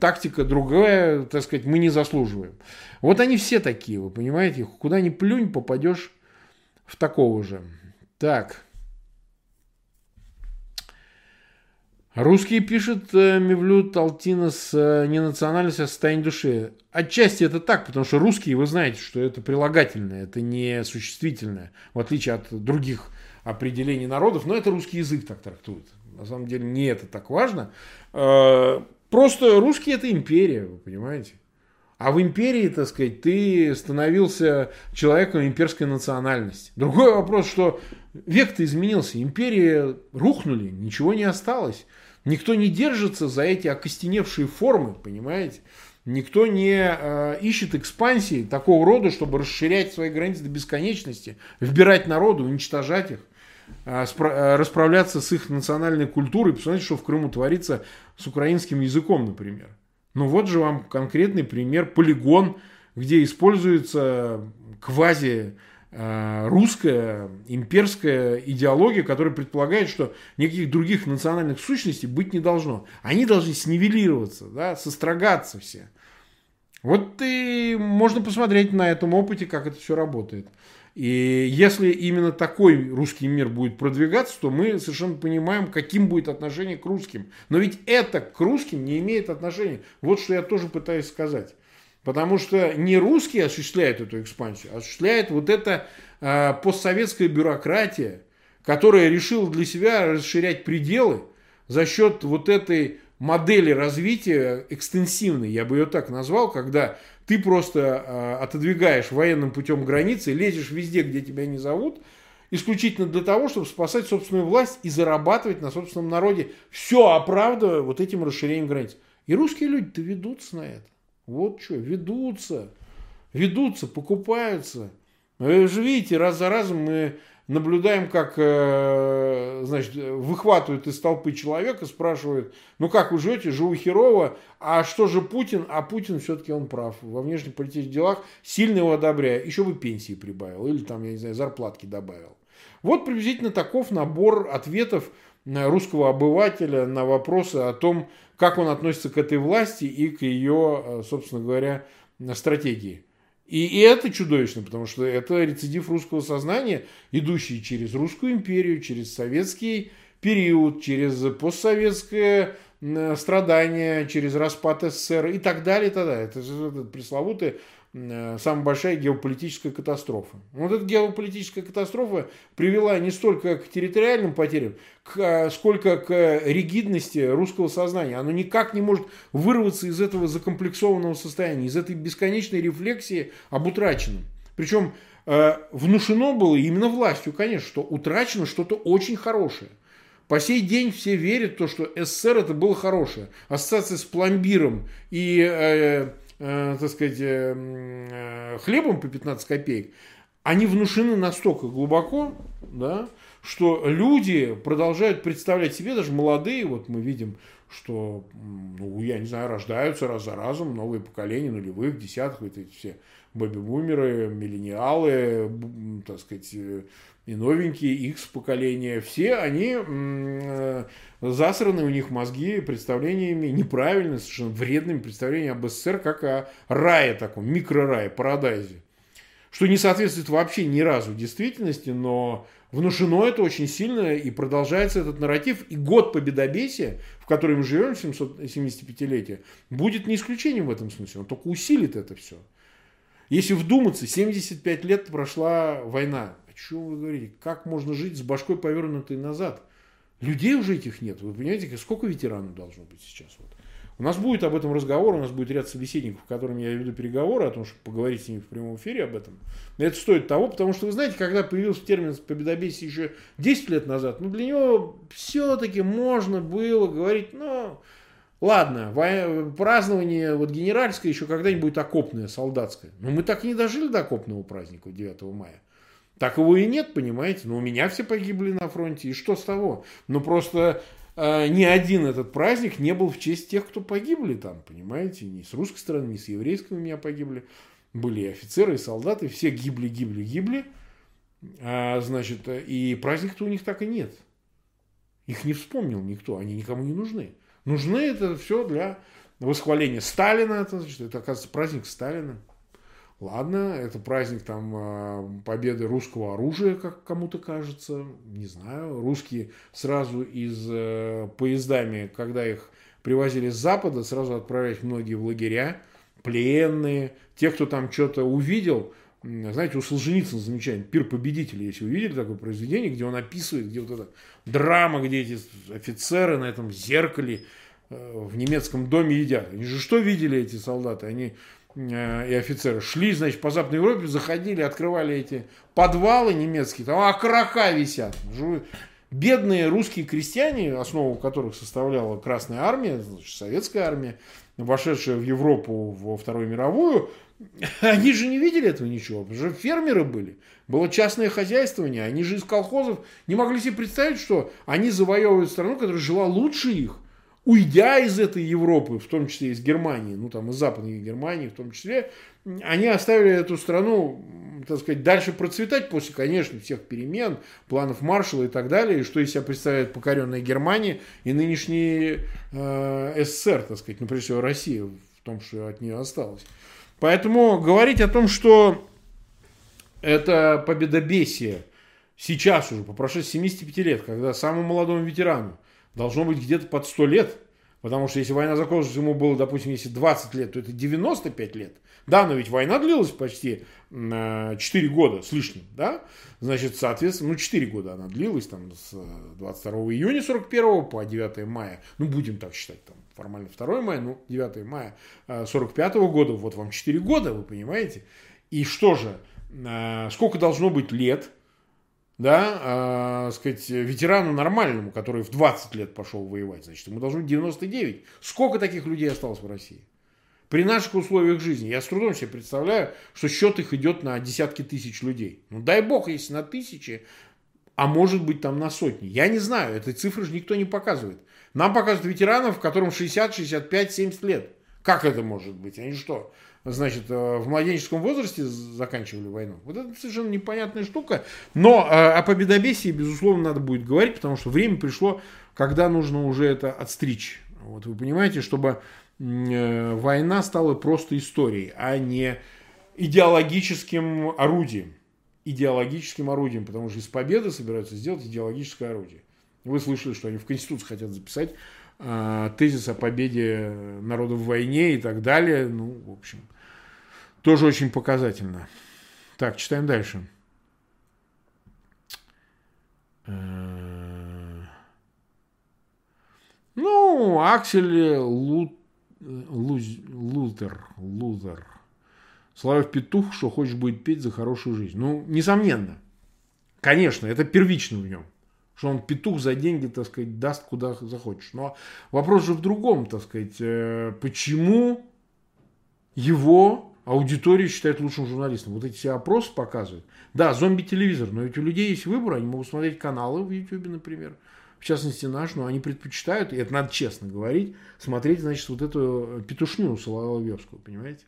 тактика, другая, так сказать, мы не заслуживаем. Вот они все такие, вы понимаете, куда ни плюнь, попадешь в такого же. Так. Русские пишут э, Мевлют Алтинос э, не национальность, а состояние души. Отчасти это так, потому что русские, вы знаете, что это прилагательное, это не существительное, в отличие от других определений народов, но это русский язык так трактует. На самом деле не это так важно. Э, просто русский это империя, вы понимаете. А в империи, так сказать, ты становился человеком имперской национальности. Другой вопрос, что век-то изменился, империи рухнули, ничего не осталось. Никто не держится за эти окостеневшие формы, понимаете? Никто не э, ищет экспансии такого рода, чтобы расширять свои границы до бесконечности, вбирать народу, уничтожать их, э, э, расправляться с их национальной культурой. Посмотрите, что в Крыму творится с украинским языком, например. Ну вот же вам конкретный пример, полигон, где используется квази русская имперская идеология, которая предполагает, что никаких других национальных сущностей быть не должно. Они должны снивелироваться, да, сострогаться все. Вот и можно посмотреть на этом опыте, как это все работает. И если именно такой русский мир будет продвигаться, то мы совершенно понимаем, каким будет отношение к русским. Но ведь это к русским не имеет отношения. Вот что я тоже пытаюсь сказать. Потому что не русские осуществляют эту экспансию, а осуществляет вот эта э, постсоветская бюрократия, которая решила для себя расширять пределы за счет вот этой модели развития экстенсивной, я бы ее так назвал, когда ты просто э, отодвигаешь военным путем границы, лезешь везде, где тебя не зовут, исключительно для того, чтобы спасать собственную власть и зарабатывать на собственном народе, все оправдывая вот этим расширением границ. И русские люди-то ведутся на это. Вот что, ведутся, ведутся, покупаются. Вы же видите, раз за разом мы наблюдаем, как э, значит, выхватывают из толпы человека, спрашивают, ну как вы живете, живу херово, а что же Путин? А Путин все-таки он прав. Во внешнеполитических делах сильно его одобряю. Еще бы пенсии прибавил или там, я не знаю, зарплатки добавил. Вот приблизительно таков набор ответов русского обывателя на вопросы о том, как он относится к этой власти и к ее, э, собственно говоря, стратегии. И, и это чудовищно, потому что это рецидив русского сознания, идущий через русскую империю, через советский период, через постсоветское страдание, через распад СССР и так далее, и так далее. Это, это пресловутый Э, самая большая геополитическая катастрофа. Вот эта геополитическая катастрофа привела не столько к территориальным потерям, к, сколько к ригидности русского сознания. Оно никак не может вырваться из этого закомплексованного состояния, из этой бесконечной рефлексии об утраченном. Причем э, внушено было именно властью, конечно, что утрачено что-то очень хорошее. По сей день все верят в то, что СССР это было хорошее. Ассоциация с пломбиром и э, э, так сказать, э, э, хлебом по 15 копеек, они внушены настолько глубоко, да, что люди продолжают представлять себе, даже молодые, вот мы видим, что, ну, я не знаю, рождаются раз за разом новые поколения нулевых, десятых, вот эти все бэби-бумеры, миллениалы, так сказать, э, и новенькие, X поколения, все они э, засраны у них мозги представлениями, неправильными, совершенно вредными представлениями об СССР, как о рае таком, микрорае, парадайзе. Что не соответствует вообще ни разу действительности, но внушено это очень сильно и продолжается этот нарратив. И год победобесия, в который мы живем, 775-летие, будет не исключением в этом смысле. Он только усилит это все. Если вдуматься, 75 лет прошла война. О чем вы говорите? Как можно жить с башкой повернутой назад? Людей уже этих нет. Вы понимаете, сколько ветеранов должно быть сейчас? Вот. У нас будет об этом разговор, у нас будет ряд собеседников, с которыми я веду переговоры, о том, чтобы поговорить с ними в прямом эфире об этом. Это стоит того, потому что, вы знаете, когда появился термин победобесие еще 10 лет назад, ну, для него все-таки можно было говорить, ну, ладно, празднование вот генеральское еще когда-нибудь окопное, солдатское. Но мы так и не дожили до окопного праздника 9 мая. Так его и нет, понимаете? Но у меня все погибли на фронте, и что с того? Ну просто э, ни один этот праздник не был в честь тех, кто погибли там, понимаете? Ни с русской стороны, ни с еврейской у меня погибли. Были и офицеры, и солдаты, все гибли, гибли, гибли. А, значит, и праздник-то у них так и нет. Их не вспомнил никто, они никому не нужны. Нужны это все для восхваления Сталина, это, значит, это оказывается праздник Сталина. Ладно, это праздник там а, победы русского оружия, как кому-то кажется, не знаю. Русские сразу из э, поездами, когда их привозили с Запада, сразу отправлять многие в лагеря, пленные, те, кто там что-то увидел. Знаете, у Солженицына замечательно, «Пир победителей», если увидели такое произведение, где он описывает, где вот эта драма, где эти офицеры на этом зеркале э, в немецком доме едят. Они же что видели, эти солдаты? Они и офицеры шли, значит, по Западной Европе, заходили, открывали эти подвалы немецкие, там окорока висят. Бедные русские крестьяне, основу которых составляла Красная Армия, значит, Советская Армия, вошедшая в Европу во Вторую мировую, они же не видели этого ничего, потому что фермеры были. Было частное хозяйствование, они же из колхозов не могли себе представить, что они завоевывают страну, которая жила лучше их уйдя из этой Европы, в том числе из Германии, ну там из Западной Германии в том числе, они оставили эту страну, так сказать, дальше процветать после, конечно, всех перемен, планов Маршалла и так далее, и что из себя представляет покоренная Германия и нынешний э, СССР, так сказать, ну прежде всего Россия в том, что от нее осталось. Поэтому говорить о том, что это победобесие сейчас уже, по прошествии 75 лет, когда самому молодому ветерану должно быть где-то под 100 лет. Потому что если война закончилась, ему было, допустим, если 20 лет, то это 95 лет. Да, но ведь война длилась почти 4 года с лишним, да? Значит, соответственно, ну 4 года она длилась, там, с 22 июня 41 по 9 мая. Ну, будем так считать, там, формально 2 мая, ну, 9 мая 45 года, вот вам 4 года, вы понимаете? И что же, э, сколько должно быть лет, да, э, сказать, ветерану нормальному, который в 20 лет пошел воевать, значит, ему должно 99. Сколько таких людей осталось в России? При наших условиях жизни я с трудом себе представляю, что счет их идет на десятки тысяч людей. Ну дай бог, если на тысячи, а может быть там на сотни. Я не знаю, этой цифры же никто не показывает. Нам показывают ветеранов, которым 60, 65, 70 лет. Как это может быть? Они что, значит, э, в младенческом возрасте заканчивали войну. Вот это совершенно непонятная штука. Но э, о победобесии, безусловно, надо будет говорить, потому что время пришло, когда нужно уже это отстричь. Вот вы понимаете, чтобы э, война стала просто историей, а не идеологическим орудием. Идеологическим орудием, потому что из победы собираются сделать идеологическое орудие. Вы слышали, что они в Конституцию хотят записать тезис о победе народа в войне и так далее. Ну, в общем, тоже очень показательно. Так, читаем дальше. Э, ну, Аксель Лу... Луз... Лутер. Лутер. Славив петух, что хочешь будет петь за хорошую жизнь. Ну, несомненно. Конечно, это первично в нем. Что он петух за деньги, так сказать, даст куда захочешь. Но вопрос же в другом, так сказать. Э, почему его аудитория считает лучшим журналистом. Вот эти все опросы показывают. Да, зомби-телевизор, но ведь у людей есть выбор, они могут смотреть каналы в YouTube, например, в частности наш, но они предпочитают, и это надо честно говорить, смотреть, значит, вот эту петушню Соловьевскую, понимаете?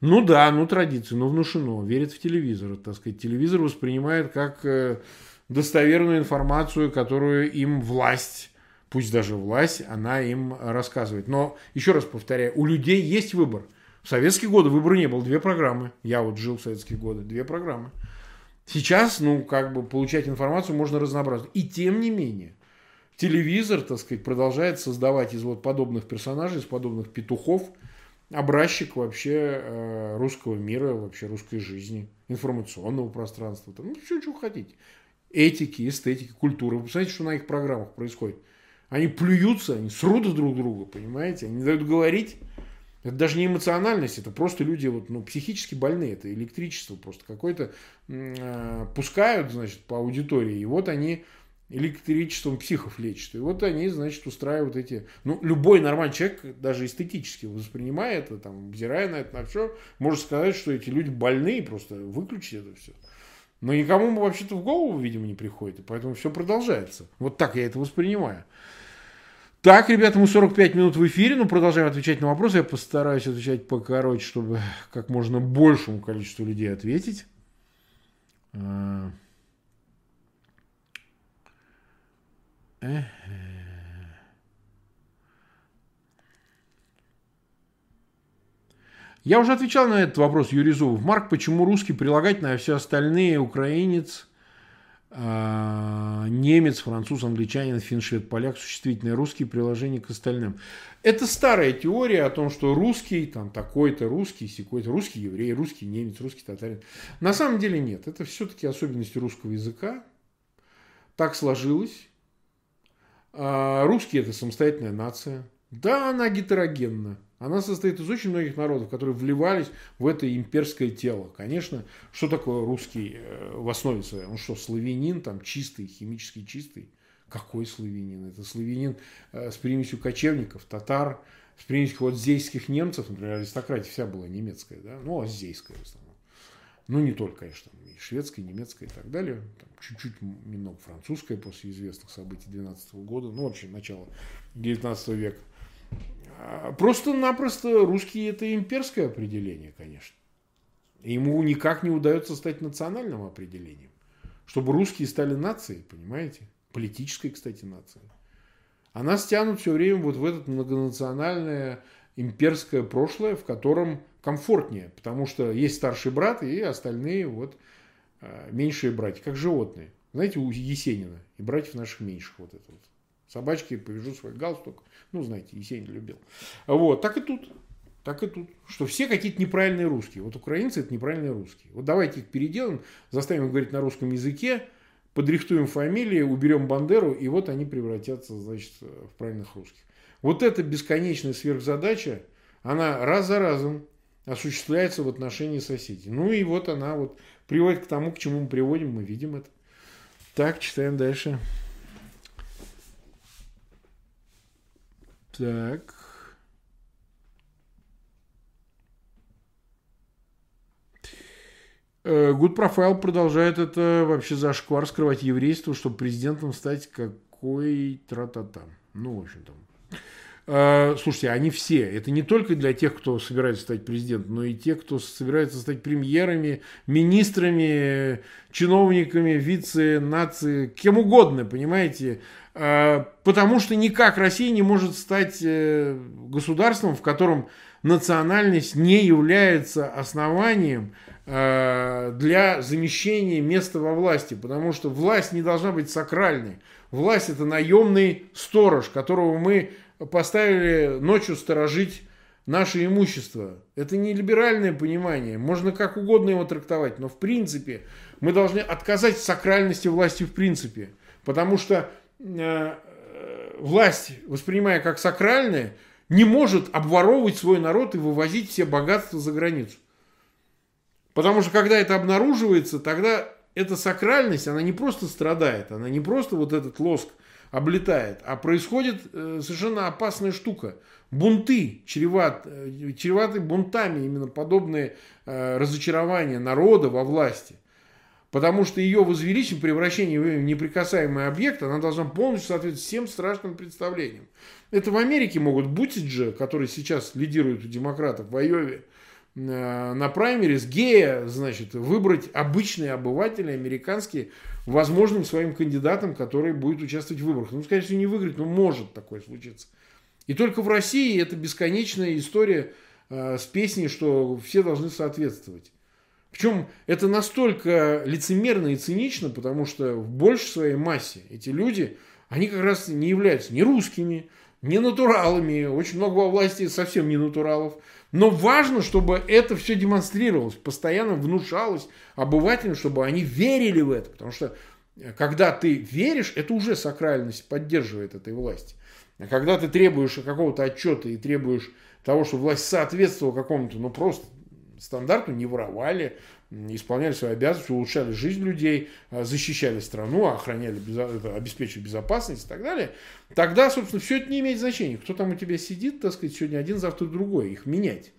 Ну да, ну традиция, ну внушено, верит в телевизор, так сказать. Телевизор воспринимает как э, достоверную информацию, которую им власть, пусть даже власть, она им рассказывает. Но, еще раз повторяю, у людей есть выбор. В советские годы выбора не было, две программы. Я вот жил в советские годы, две программы. Сейчас, ну, как бы получать информацию можно разнообразно. И тем не менее, телевизор, так сказать, продолжает создавать из вот подобных персонажей, из подобных петухов, образчик вообще э, русского мира, вообще русской жизни, информационного пространства, там, ну, все, что хотите. Этики, эстетики, культуры. Вы посмотрите, что на их программах происходит. Они плюются, они срут друг друга, понимаете? Они не дают говорить. Это даже не эмоциональность, это просто люди вот, ну, психически больные, это электричество просто какое-то э, пускают, значит, по аудитории, и вот они электричеством психов лечат. И вот они, значит, устраивают эти... Ну, любой нормальный человек, даже эстетически воспринимая это, там, взирая на это, на все, может сказать, что эти люди больные, просто выключить это все. Но никому вообще-то в голову, видимо, не приходит, и поэтому все продолжается. Вот так я это воспринимаю. Так, ребята, мы 45 минут в эфире, но продолжаем отвечать на вопросы. Я постараюсь отвечать покороче, чтобы как можно большему количеству людей ответить. А, Я уже отвечал на этот вопрос Юрий Зубов. Марк, почему русский прилагательное, а все остальные украинец, а, немец, француз, англичанин, фин, швед, поляк, существительное русский приложение к остальным. Это старая теория о том, что русский, там такой-то русский, секой-то русский еврей, русский немец, русский татарин. На самом деле нет. Это все-таки особенности русского языка. Так сложилось. А русские это самостоятельная нация. Да, она гетерогенна. Она состоит из очень многих народов, которые вливались в это имперское тело. Конечно, что такое русский э, в основе своей? Он что, славянин, там чистый, химически чистый? Какой славянин? Это славянин э, с примесью кочевников, татар, с примесью вот здейских немцев, например, аристократия вся была немецкая, да? ну, а здейская в основном. Ну, не только, конечно, и шведская, и немецкая и так далее. Там чуть-чуть немного французская после известных событий 12 года, ну, вообще начало 19 века. А, просто-напросто русский это имперское определение, конечно. Ему никак не удается стать национальным определением. Чтобы русские стали нацией, понимаете? Политической, кстати, нацией. А нас тянут все время вот в это многонациональное имперское прошлое, в котором комфортнее, потому что есть старший брат и остальные вот а, меньшие братья, как животные. Знаете, у Есенина и братьев наших меньших вот это вот. Собачки повяжу свой галстук. Ну, знаете, Есенин любил. Вот, так и тут. Так и тут. Что все какие-то неправильные русские. Вот украинцы это неправильные русские. Вот давайте их переделаем, заставим их говорить на русском языке, подрихтуем фамилии, уберем Бандеру, и вот они превратятся, значит, в правильных русских. Вот эта бесконечная сверхзадача, она раз за разом осуществляется в отношении соседей. Ну и вот она вот приводит к тому, к чему мы приводим, мы видим это. Так, читаем дальше. Так. Good э, Profile продолжает это вообще зашквар скрывать еврейство, чтобы президентом стать какой тра-та-та. Ну, в общем, там Э, слушайте, они все. Это не только для тех, кто собирается стать президентом, но и те, кто собирается стать премьерами, министрами, чиновниками, вице, нации, кем угодно, понимаете? Э, потому что никак Россия не может стать э, государством, в котором национальность не является основанием для замещения места во власти, потому что власть не должна быть сакральной. Власть это наемный сторож, которого мы поставили ночью сторожить наше имущество. Это не либеральное понимание. Можно как угодно его трактовать, но в принципе мы должны отказать сакральности власти в принципе. Потому что э, власть, воспринимая как сакральное, не может обворовывать свой народ и вывозить все богатства за границу. Потому что когда это обнаруживается, тогда эта сакральность, она не просто страдает, она не просто вот этот лоск облетает, а происходит э, совершенно опасная штука. Бунты чреват, э, чреваты бунтами именно подобные э, разочарования народа во власти. Потому что ее возвеличение, превращение в неприкасаемый объект, она должна полностью соответствовать всем страшным представлениям. Это в Америке могут Бутиджа, который сейчас лидирует у демократов в Айове, э, на праймерис гея, значит, выбрать обычные обыватели американские возможным своим кандидатом, который будет участвовать в выборах. Ну, конечно, не выиграть, но может такое случиться. И только в России это бесконечная история э, с песней, что все должны соответствовать. Причем это настолько лицемерно и цинично, потому что в большей своей массе эти люди, они как раз не являются ни русскими, ни натуралами. Очень много во власти совсем не натуралов. Но важно, чтобы это все демонстрировалось, постоянно внушалось обывателям, чтобы они верили в это. Потому что э, когда ты веришь, это уже сакральность поддерживает этой власти. А когда ты требуешь какого-то отчета и требуешь того, чтобы власть соответствовала какому-то, ну просто стандарту, не воровали, исполняли свои обязанности, улучшали жизнь людей, а, защищали страну, охраняли, обеспечивали безопасность и так далее, тогда, собственно, все это не имеет значения. Кто там у тебя сидит, так сказать, сегодня один, завтра другой, их менять.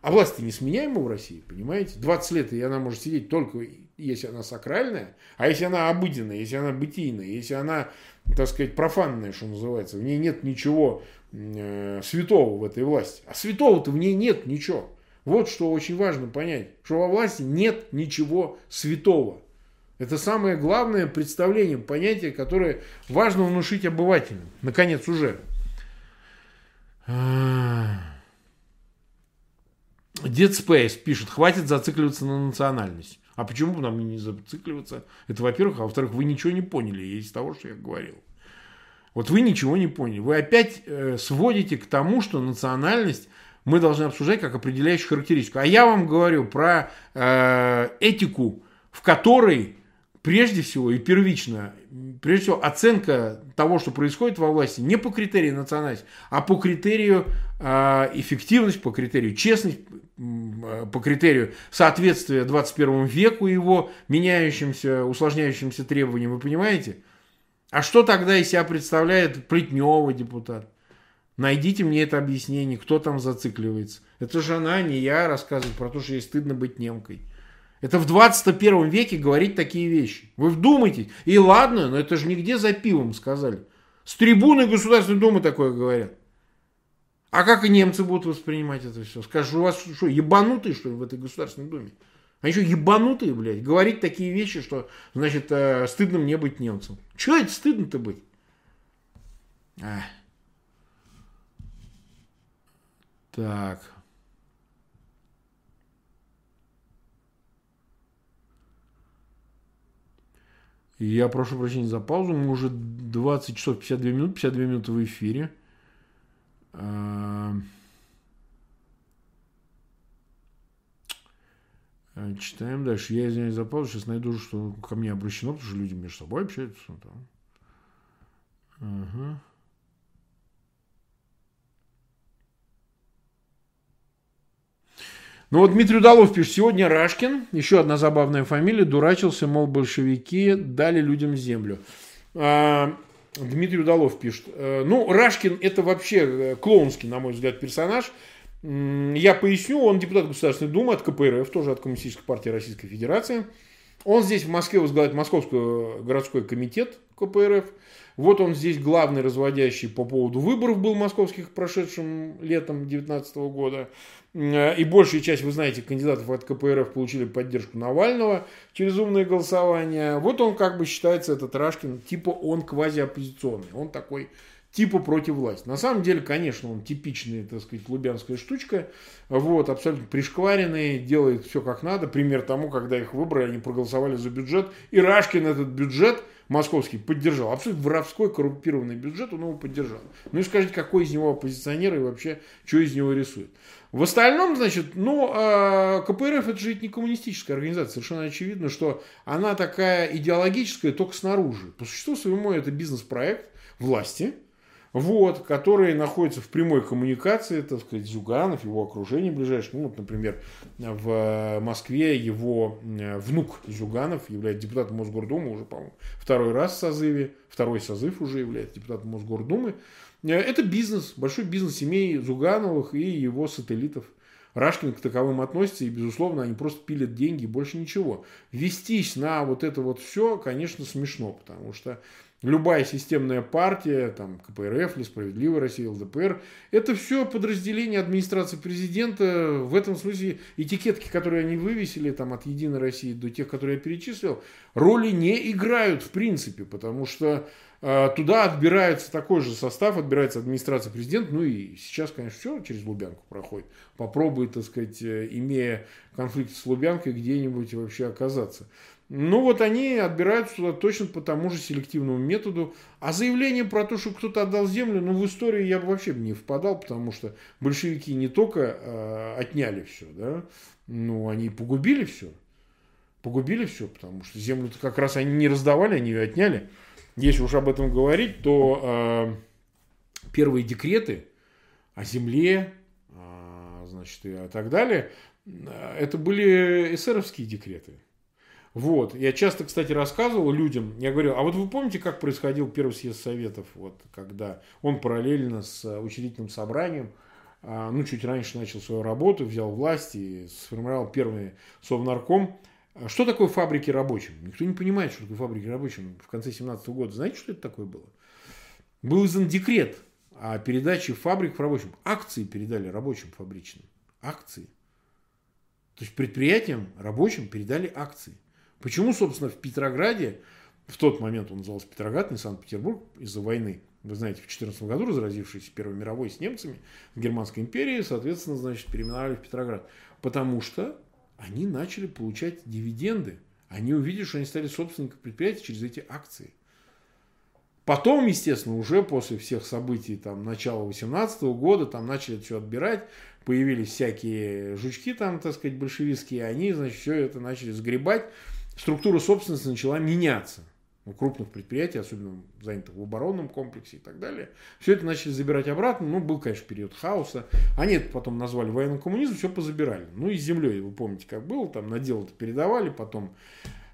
А власть-то несменяема в России, понимаете? 20 лет, и она может сидеть только если она сакральная, а если она обыденная, если она бытийная, если она, так сказать, профанная, что называется, в ней нет ничего э, святого в этой власти. А святого-то в ней нет ничего. Вот что очень важно понять, что во власти нет ничего святого. Это самое главное представление, понятие, которое важно внушить обывателям. Наконец уже. Dead Space пишет, хватит зацикливаться на национальность. А почему бы нам не зацикливаться? Это, во-первых. А во-вторых, вы ничего не поняли из того, что я говорил. Вот вы ничего не поняли. Вы опять э, сводите к тому, что национальность мы должны обсуждать как определяющую характеристику. А я вам говорю про э, этику, в которой прежде всего и первично, прежде всего оценка того, что происходит во власти, не по критерию национальности, а по критерию э, эффективность, по критерию честность, э, по критерию соответствия 21 веку его меняющимся, усложняющимся требованиям, вы понимаете? А что тогда из себя представляет Плетнева депутат? Найдите мне это объяснение, кто там зацикливается. Это же она, не я, рассказывает про то, что ей стыдно быть немкой. Это в 21 веке говорить такие вещи. Вы вдумайтесь. И ладно, но это же нигде за пивом сказали. С трибуны Государственной Думы такое говорят. А как и немцы будут воспринимать это все? Скажут, у вас что, ебанутые, что ли, в этой Государственной Думе? Они что, ебанутые, блядь? Говорить такие вещи, что, значит, э, стыдно мне быть немцем. Чего это стыдно-то быть? Ах. Так. Я прошу прощения за паузу. Мы уже 20 часов 52 минут, 52 минуты в эфире. А, читаем дальше. Я извиняюсь за паузу. Сейчас найду, что ко мне обращено, потому что люди между собой общаются. Ага. Ну вот Дмитрий Удалов пишет, сегодня Рашкин, еще одна забавная фамилия, дурачился, мол, большевики дали людям землю. А, Дмитрий Удалов пишет, «Э, ну, Рашкин это вообще э, клоунский, на мой взгляд, персонаж. Я поясню, он депутат Государственной Думы от КПРФ, тоже от Коммунистической партии Российской Федерации. Он здесь в Москве возглавляет Московский городской комитет КПРФ. Вот он здесь главный разводящий по поводу выборов был московских прошедшим летом 2019 года. Э, и большая часть, вы знаете, кандидатов от КПРФ получили поддержку Навального через умное голосование. Вот он как бы считается, этот Рашкин, типа он квазиоппозиционный. Он такой типа против власти. На самом деле, конечно, он типичный, так сказать, лубянская штучка. Вот, абсолютно пришкваренный, делает все как надо. Пример тому, когда их выбрали, они проголосовали за бюджет. И Рашкин этот бюджет – московский поддержал. Абсолютно воровской, коррумпированный бюджет он его поддержал. Ну и скажите, какой из него оппозиционер и вообще, что из него рисует. В остальном, значит, ну, а, КПРФ это же не коммунистическая организация. Совершенно очевидно, что она такая идеологическая только снаружи. По существу своему это бизнес-проект власти. Вот, которые находятся в прямой коммуникации, так сказать, Зюганов, его окружение ближайшее. Ну, вот, например, в Москве его внук Зюганов является депутатом Мосгордумы уже, по-моему, второй раз в созыве, второй созыв уже является депутатом Мосгордумы. Э, это бизнес, большой бизнес семей Зюгановых и его сателлитов. Рашкин к таковым относится, и, безусловно, они просто пилят деньги, больше ничего. Вестись на вот это вот все, конечно, смешно, потому что любая системная партия, там, КПРФ или Справедливая Россия, ЛДПР, это все подразделение администрации президента. В этом смысле этикетки, которые они вывесили там, от Единой России до тех, которые я перечислил, роли не играют в принципе, потому что э, туда отбирается такой же состав, отбирается администрация президента, ну и сейчас, конечно, все через Лубянку проходит. Попробует, так сказать, э, имея конфликт с Лубянкой, где-нибудь вообще оказаться. Ну вот они отбирают сюда точно по тому же селективному методу. А заявление про то, что кто-то отдал землю, ну в историю я бы вообще не впадал, потому что большевики не только э, отняли все, да, ну они погубили все. Погубили все, потому что землю как раз они не раздавали, они ее отняли. Если уж об этом говорить, то э, первые декреты о земле, э, значит, и так далее, э, это были эсеровские декреты. Вот. Я часто, кстати, рассказывал людям, я говорил, а вот вы помните, как происходил первый съезд Советов, вот, когда он параллельно с э, учредительным собранием, а, ну, чуть раньше начал свою работу, взял власть и сформировал первый совнарком. Что такое фабрики рабочим? Никто не понимает, что такое фабрики рабочим в конце 17 года. Знаете, что это такое было? Был издан декрет о передаче фабрик рабочим. Акции передали рабочим фабричным. Акции. То есть предприятиям рабочим передали акции. Почему, собственно, в Петрограде, в тот момент он назывался Петроград, не Санкт-Петербург, из-за войны, вы знаете, в 14 году разразившейся Первой мировой с немцами в Германской империи, соответственно, значит, переименовали в Петроград. Потому что они начали получать дивиденды. Они увидели, что они стали собственниками предприятия через эти акции. Потом, естественно, уже после всех событий там, начала 18 года там начали это все отбирать, появились всякие жучки там, так сказать, большевистские, они, значит, все это начали сгребать структура собственности начала меняться у крупных предприятий, особенно занятых в оборонном комплексе и так далее. Все это начали забирать обратно. Ну, был, конечно, период хаоса. Они это потом назвали военным коммунизмом, все позабирали. Ну, и с землей, вы помните, как было, там на дело-то передавали, потом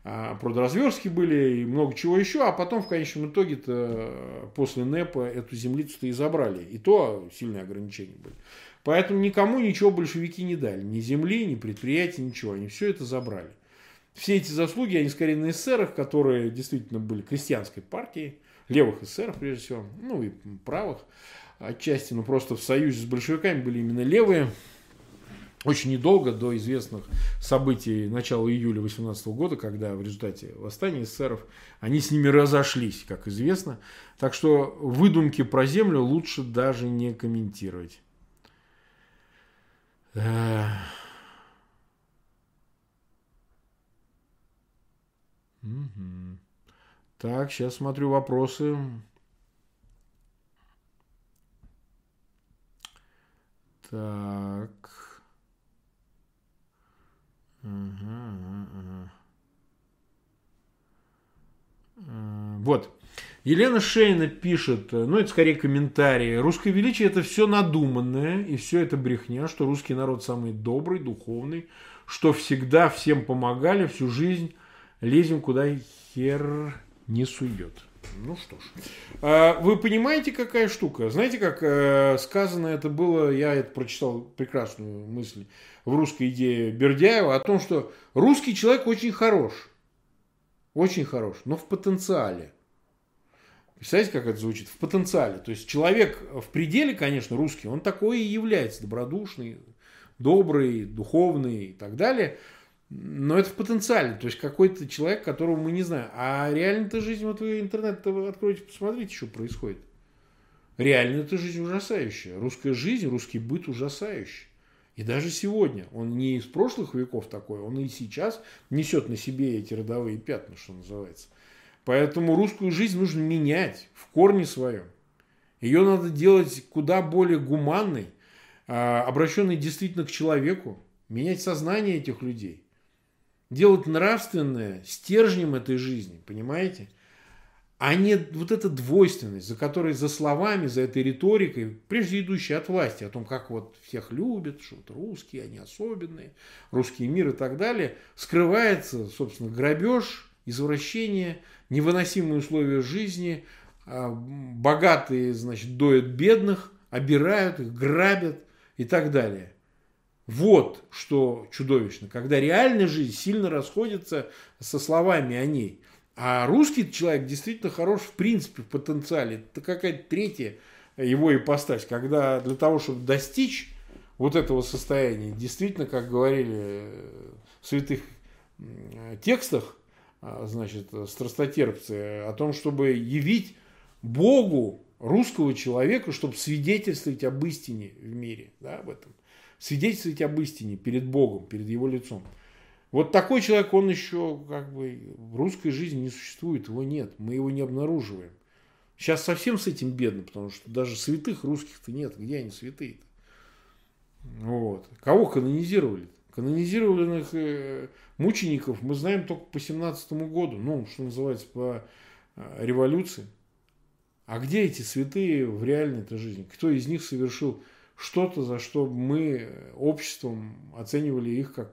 а, продразверстки были и много чего еще, а потом в конечном итоге-то после НЭПа эту землицу-то и забрали. И то сильные ограничения были. Поэтому никому ничего большевики не дали. Ни земли, ни предприятий, ничего. Они все это забрали все эти заслуги, они скорее на эсерах, которые действительно были крестьянской партией, левых эсеров прежде всего, ну и правых отчасти, но просто в союзе с большевиками были именно левые. Очень недолго до известных событий начала июля 18 года, когда в результате восстания эсеров они с ними разошлись, как известно. Так что выдумки про землю лучше даже не комментировать. Угу. Так, сейчас смотрю вопросы. Так. Ага, ага. Вот. Елена Шейна пишет, ну это скорее комментарии. Русское величие это все надуманное, и все это брехня, что русский народ самый добрый, духовный, что всегда всем помогали всю жизнь, лезем куда хер не сует. Ну что ж. А, вы понимаете, какая штука? Знаете, как э, сказано это было, я это прочитал прекрасную мысль в русской идее Бердяева о том, что русский человек очень хорош. Очень хорош, но в потенциале. Представляете, как это звучит? В потенциале. То есть человек в пределе, конечно, русский, он такой и является. Добродушный, добрый, духовный и так далее. Но это в потенциале, то есть какой-то человек, которого мы не знаем. А реально-то жизнь, вот вы интернет вы откроете, посмотрите, что происходит. Реально эта жизнь ужасающая. Русская жизнь, русский быт ужасающий. И даже сегодня, он не из прошлых веков такой, он и сейчас несет на себе эти родовые пятна, что называется. Поэтому русскую жизнь нужно менять в корне своем. Ее надо делать куда более гуманной, а, обращенной действительно к человеку, менять сознание этих людей делать нравственное стержнем этой жизни, понимаете? а не вот эта двойственность, за которой, за словами, за этой риторикой, прежде идущей от власти, о том, как вот всех любят, что вот русские, они особенные, русский мир и так далее, скрывается, собственно, грабеж, извращение, невыносимые условия жизни, а, богатые, значит, доят бедных, обирают их, грабят и так далее. Вот что чудовищно, когда реальная жизнь сильно расходится со словами о ней. А русский человек действительно хорош в принципе в потенциале. Это какая-то третья его ипостась, когда для того, чтобы достичь вот этого состояния, действительно, как говорили в святых текстах, а, значит, страстотерпцы, о том, чтобы явить Богу русского человека, чтобы свидетельствовать об истине в мире, да, об этом. Свидетельствовать об истине перед Богом, перед его лицом. Вот такой человек, он еще как бы в русской жизни не существует, его нет, мы его не обнаруживаем. Сейчас совсем с этим бедно, потому что даже святых русских-то нет. Где они святые-то? Вот. Кого канонизировали? Канонизированных э, мучеников мы знаем только по 17 году, ну, что называется, по э, революции. А где эти святые в реальной-то жизни? Кто из них совершил что-то, за что мы э, обществом оценивали их как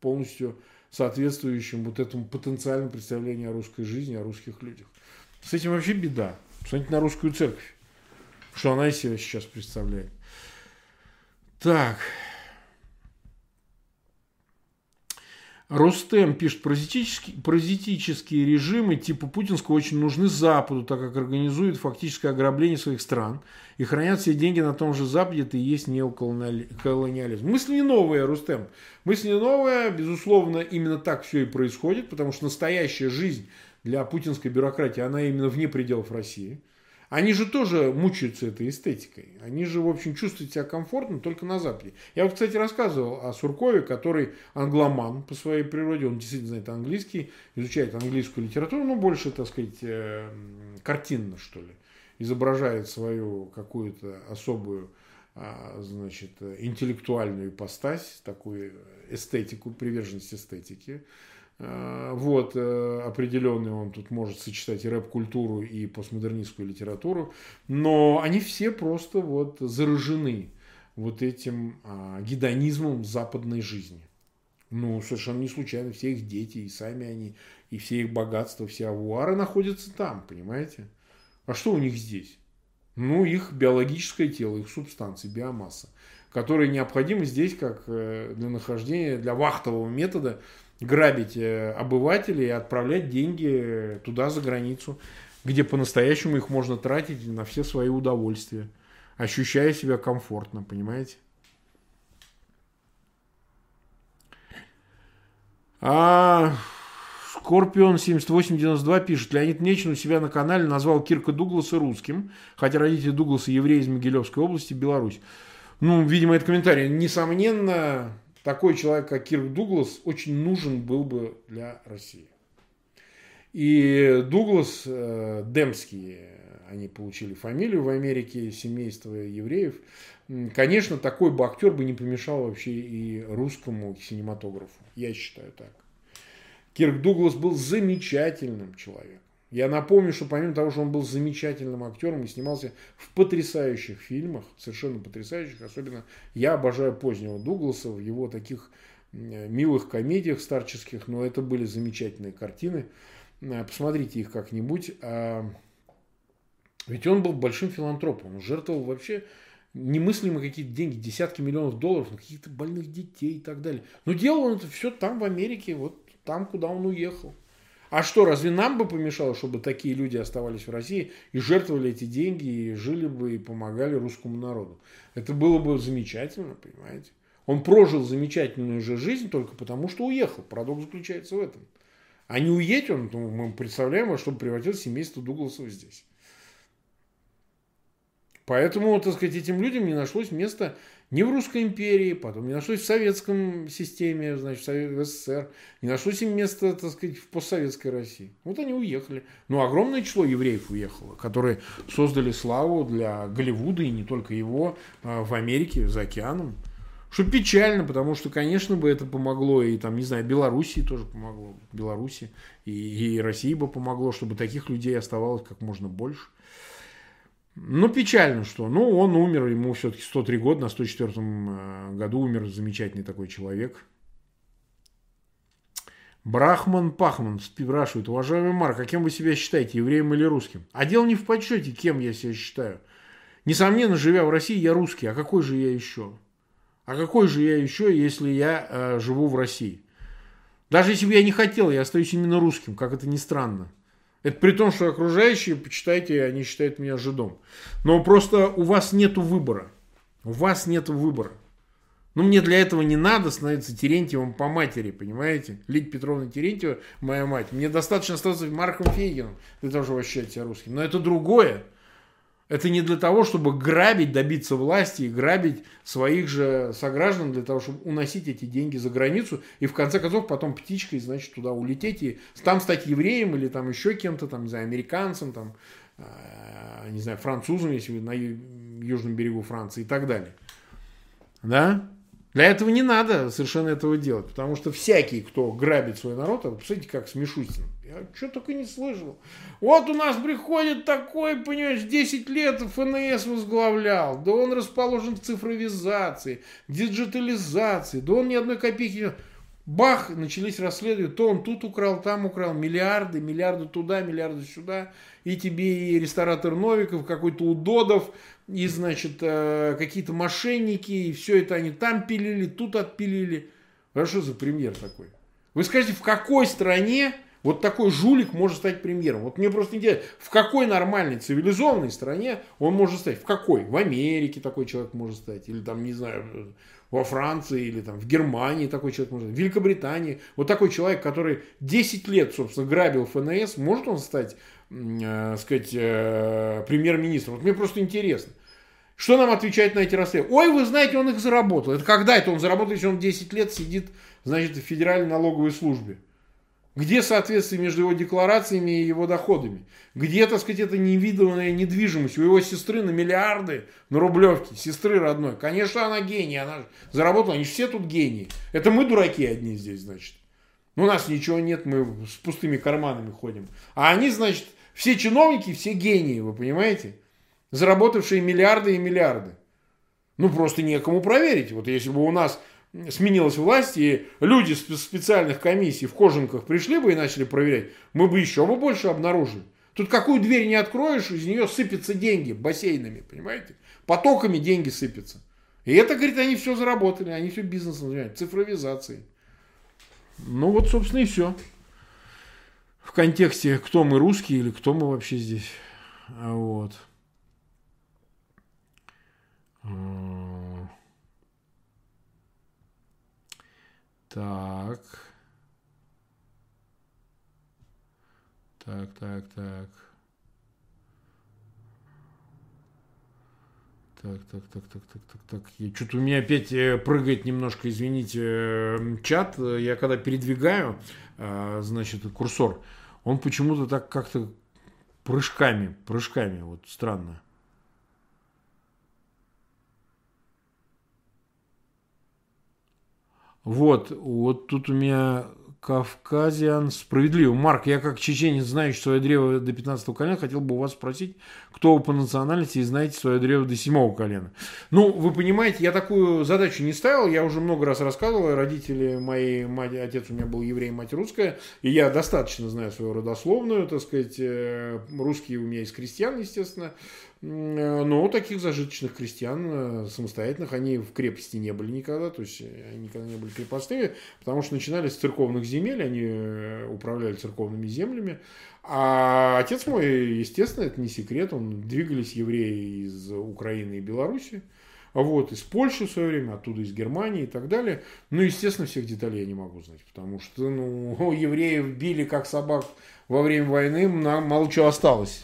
полностью соответствующим вот этому потенциальному представлению о русской жизни, о русских людях. С этим вообще беда. Посмотрите на русскую церковь, что она из себя сейчас представляет. Так. Ростем пишет, паразитические, паразитические режимы типа путинского очень нужны Западу, так как организуют фактическое ограбление своих стран и хранят все деньги на том же Западе, это и есть неоколониализм. Мысль не новая, Рустем. Мысль не новая, безусловно, именно так все и происходит, потому что настоящая жизнь для путинской бюрократии, она именно вне пределов России. Они же тоже мучаются этой эстетикой. Они же, в общем, чувствуют себя комфортно только на Западе. Я вот, кстати, рассказывал о Суркове, который англоман по своей природе. Он действительно знает английский, изучает английскую литературу, но больше, так сказать, э, картинно, что ли. Изображает свою какую-то особую а, значит, интеллектуальную ипостась, такую эстетику, приверженность эстетики. Э, вот, э, определенный он тут может сочетать и рэп-культуру, и постмодернистскую литературу, но они все просто вот заражены вот этим а, гедонизмом западной жизни. Ну, совершенно не случайно все их дети, и сами они, и все их богатства, все авуары находятся там, понимаете? А что у них здесь? Ну, их биологическое тело, их субстанции, биомасса, которые необходимы здесь как э, для нахождения, для вахтового метода грабить э, обывателей и отправлять деньги туда, за границу, где по-настоящему их можно тратить на все свои удовольствия, ощущая себя комфортно, понимаете? А Скорпион 7892 пишет, Леонид Нечин у себя на канале назвал Кирка Дугласа русским, хотя родители Дугласа евреи из Могилевской области, Беларусь. Ну, видимо, это комментарий. Несомненно, такой человек, как Кирк Дуглас, очень нужен был бы для России. И Дуглас, э, Демский, они получили фамилию в Америке, семейство евреев. Конечно, такой бы актер бы не помешал вообще и русскому кинематографу. Я считаю так. Кирк Дуглас был замечательным человеком. Я напомню, что помимо того, что он был замечательным актером и снимался в потрясающих фильмах, совершенно потрясающих, особенно я обожаю позднего Дугласа в его таких милых комедиях старческих, но это были замечательные картины. Э, посмотрите их как-нибудь. А, ведь он был большим филантропом, он жертвовал вообще немыслимые какие-то деньги, десятки миллионов долларов на каких-то больных детей и так далее. Но делал он это все там, в Америке, вот там, куда он уехал. А что, разве нам бы помешало, чтобы такие люди оставались в России и жертвовали эти деньги, и жили бы и помогали русскому народу? Это было бы замечательно, понимаете? Он прожил замечательную же жизнь только потому, что уехал. Парадокс заключается в этом. А не уедет он, то мы представляем, во что превратилось семейство Дугласов здесь. Поэтому, так сказать, этим людям не нашлось места ни в Русской империи, потом не нашлось в советском системе, значит, в СССР, не нашлось им места, так сказать, в постсоветской России. Вот они уехали. Ну, огромное число евреев уехало, которые создали славу для Голливуда и не только его а, в Америке, за океаном. Что печально, потому что, конечно, бы это помогло, и там, не знаю, Белоруссии тоже помогло, Беларуси, и, и России бы помогло, чтобы таких людей оставалось как можно больше. Ну, печально, что. Ну, он умер, ему все-таки 103 года, на 104 э, году умер замечательный такой человек. Брахман Пахман спрашивает, уважаемый Марк, а кем вы себя считаете, евреем или русским? А дело не в подсчете, кем я себя считаю. Несомненно, живя в России, я русский, а какой же я еще? А какой же я еще, если я э, живу в России? Даже если бы я не хотел, я остаюсь именно русским, как это ни странно. Это при том, что окружающие, почитайте, они считают меня жидом. Но просто у вас нет выбора. У вас нет выбора. Ну, мне для этого не надо становиться Терентьевым по матери, понимаете? Лидия Петровна Терентьева, моя мать. Мне достаточно остаться Марком Фейгином для того, чтобы ощущать себя русским. Но это другое. Это не для того, чтобы грабить, добиться власти и грабить своих же сограждан для того, чтобы уносить эти деньги за границу и в конце концов потом птичкой, значит, туда улететь и там стать евреем или там еще кем-то, там, не знаю, американцем, там, э, не знаю, французом, если вы на южном берегу Франции и так далее. Да? Для этого не надо совершенно этого делать, потому что всякий, кто грабит свой народ, а вы посмотрите, как с Мишустиным. Я что только не слышал. Вот у нас приходит такой, понимаешь, 10 лет ФНС возглавлял, да он расположен в цифровизации, диджитализации, да он ни одной копейки Бах, начались расследования, то он тут украл, там украл, миллиарды, миллиарды туда, миллиарды сюда, и тебе и ресторатор Новиков, какой-то Удодов, и, значит, э, какие-то мошенники, и все это они там пилили, тут отпилили. А что за премьер такой? Вы скажите, в какой стране вот такой жулик может стать премьером? Вот мне просто интересно, в какой нормальной, цивилизованной стране он может стать? В какой? В Америке такой человек может стать? Или там, не знаю, во Франции или там в Германии такой человек может, в Великобритании. Вот такой человек, который 10 лет, собственно, грабил ФНС, может он стать, э, сказать, э, премьер-министром? Вот мне просто интересно. Что нам отвечать на эти расследования? Ой, вы знаете, он их заработал. Это когда это он заработал, если он 10 лет сидит, значит, в Федеральной налоговой службе? Где соответствие между его декларациями и его доходами? Где, так сказать, эта невиданная недвижимость? У его сестры на миллиарды на Рублевке, сестры родной. Конечно, она гений, она заработала, они же все тут гении. Это мы дураки одни здесь, значит. У нас ничего нет, мы с пустыми карманами ходим. А они, значит, все чиновники, все гении, вы понимаете? Заработавшие миллиарды и миллиарды. Ну, просто некому проверить. Вот если бы у нас сменилась власть, и люди специальных комиссий в кожанках пришли бы и начали проверять, мы бы еще бы больше обнаружили. Тут какую дверь не откроешь, из нее сыпятся деньги бассейнами, понимаете? Потоками деньги сыпятся. И это, говорит, они все заработали, они все бизнесом занимаются, цифровизацией. Ну вот, собственно, и все. В контексте, кто мы русские или кто мы вообще здесь. Вот. Так. Так, так, так. Так, так, так, так, так, так, так. Что-то у меня опять э, прыгает немножко, извините, э, чат. Я когда передвигаю, э, значит, курсор, он почему-то так как-то прыжками, прыжками, вот странно. Вот, вот тут у меня Кавказиан. Справедливо. Марк, я как чеченец, знающий свое древо до 15 колена, хотел бы у вас спросить, кто вы по национальности и знаете свое древо до 7 колена. Ну, вы понимаете, я такую задачу не ставил, я уже много раз рассказывал, родители мои, мать, отец у меня был еврей, мать русская, и я достаточно знаю свою родословную, так сказать, э, русские у меня из крестьян, естественно, но таких зажиточных крестьян э, самостоятельных, они в крепости не были никогда, то есть э, они никогда не были крепостными, потому что начинали с церковных земель, они управляли церковными землями. А отец мой, естественно, это не секрет, он двигались евреи из Украины и Беларуси, вот, из Польши в свое время, оттуда из Германии и так далее. Ну, естественно, всех деталей я не могу знать, потому что, ну, евреев били как собак во время войны, мало чего осталось.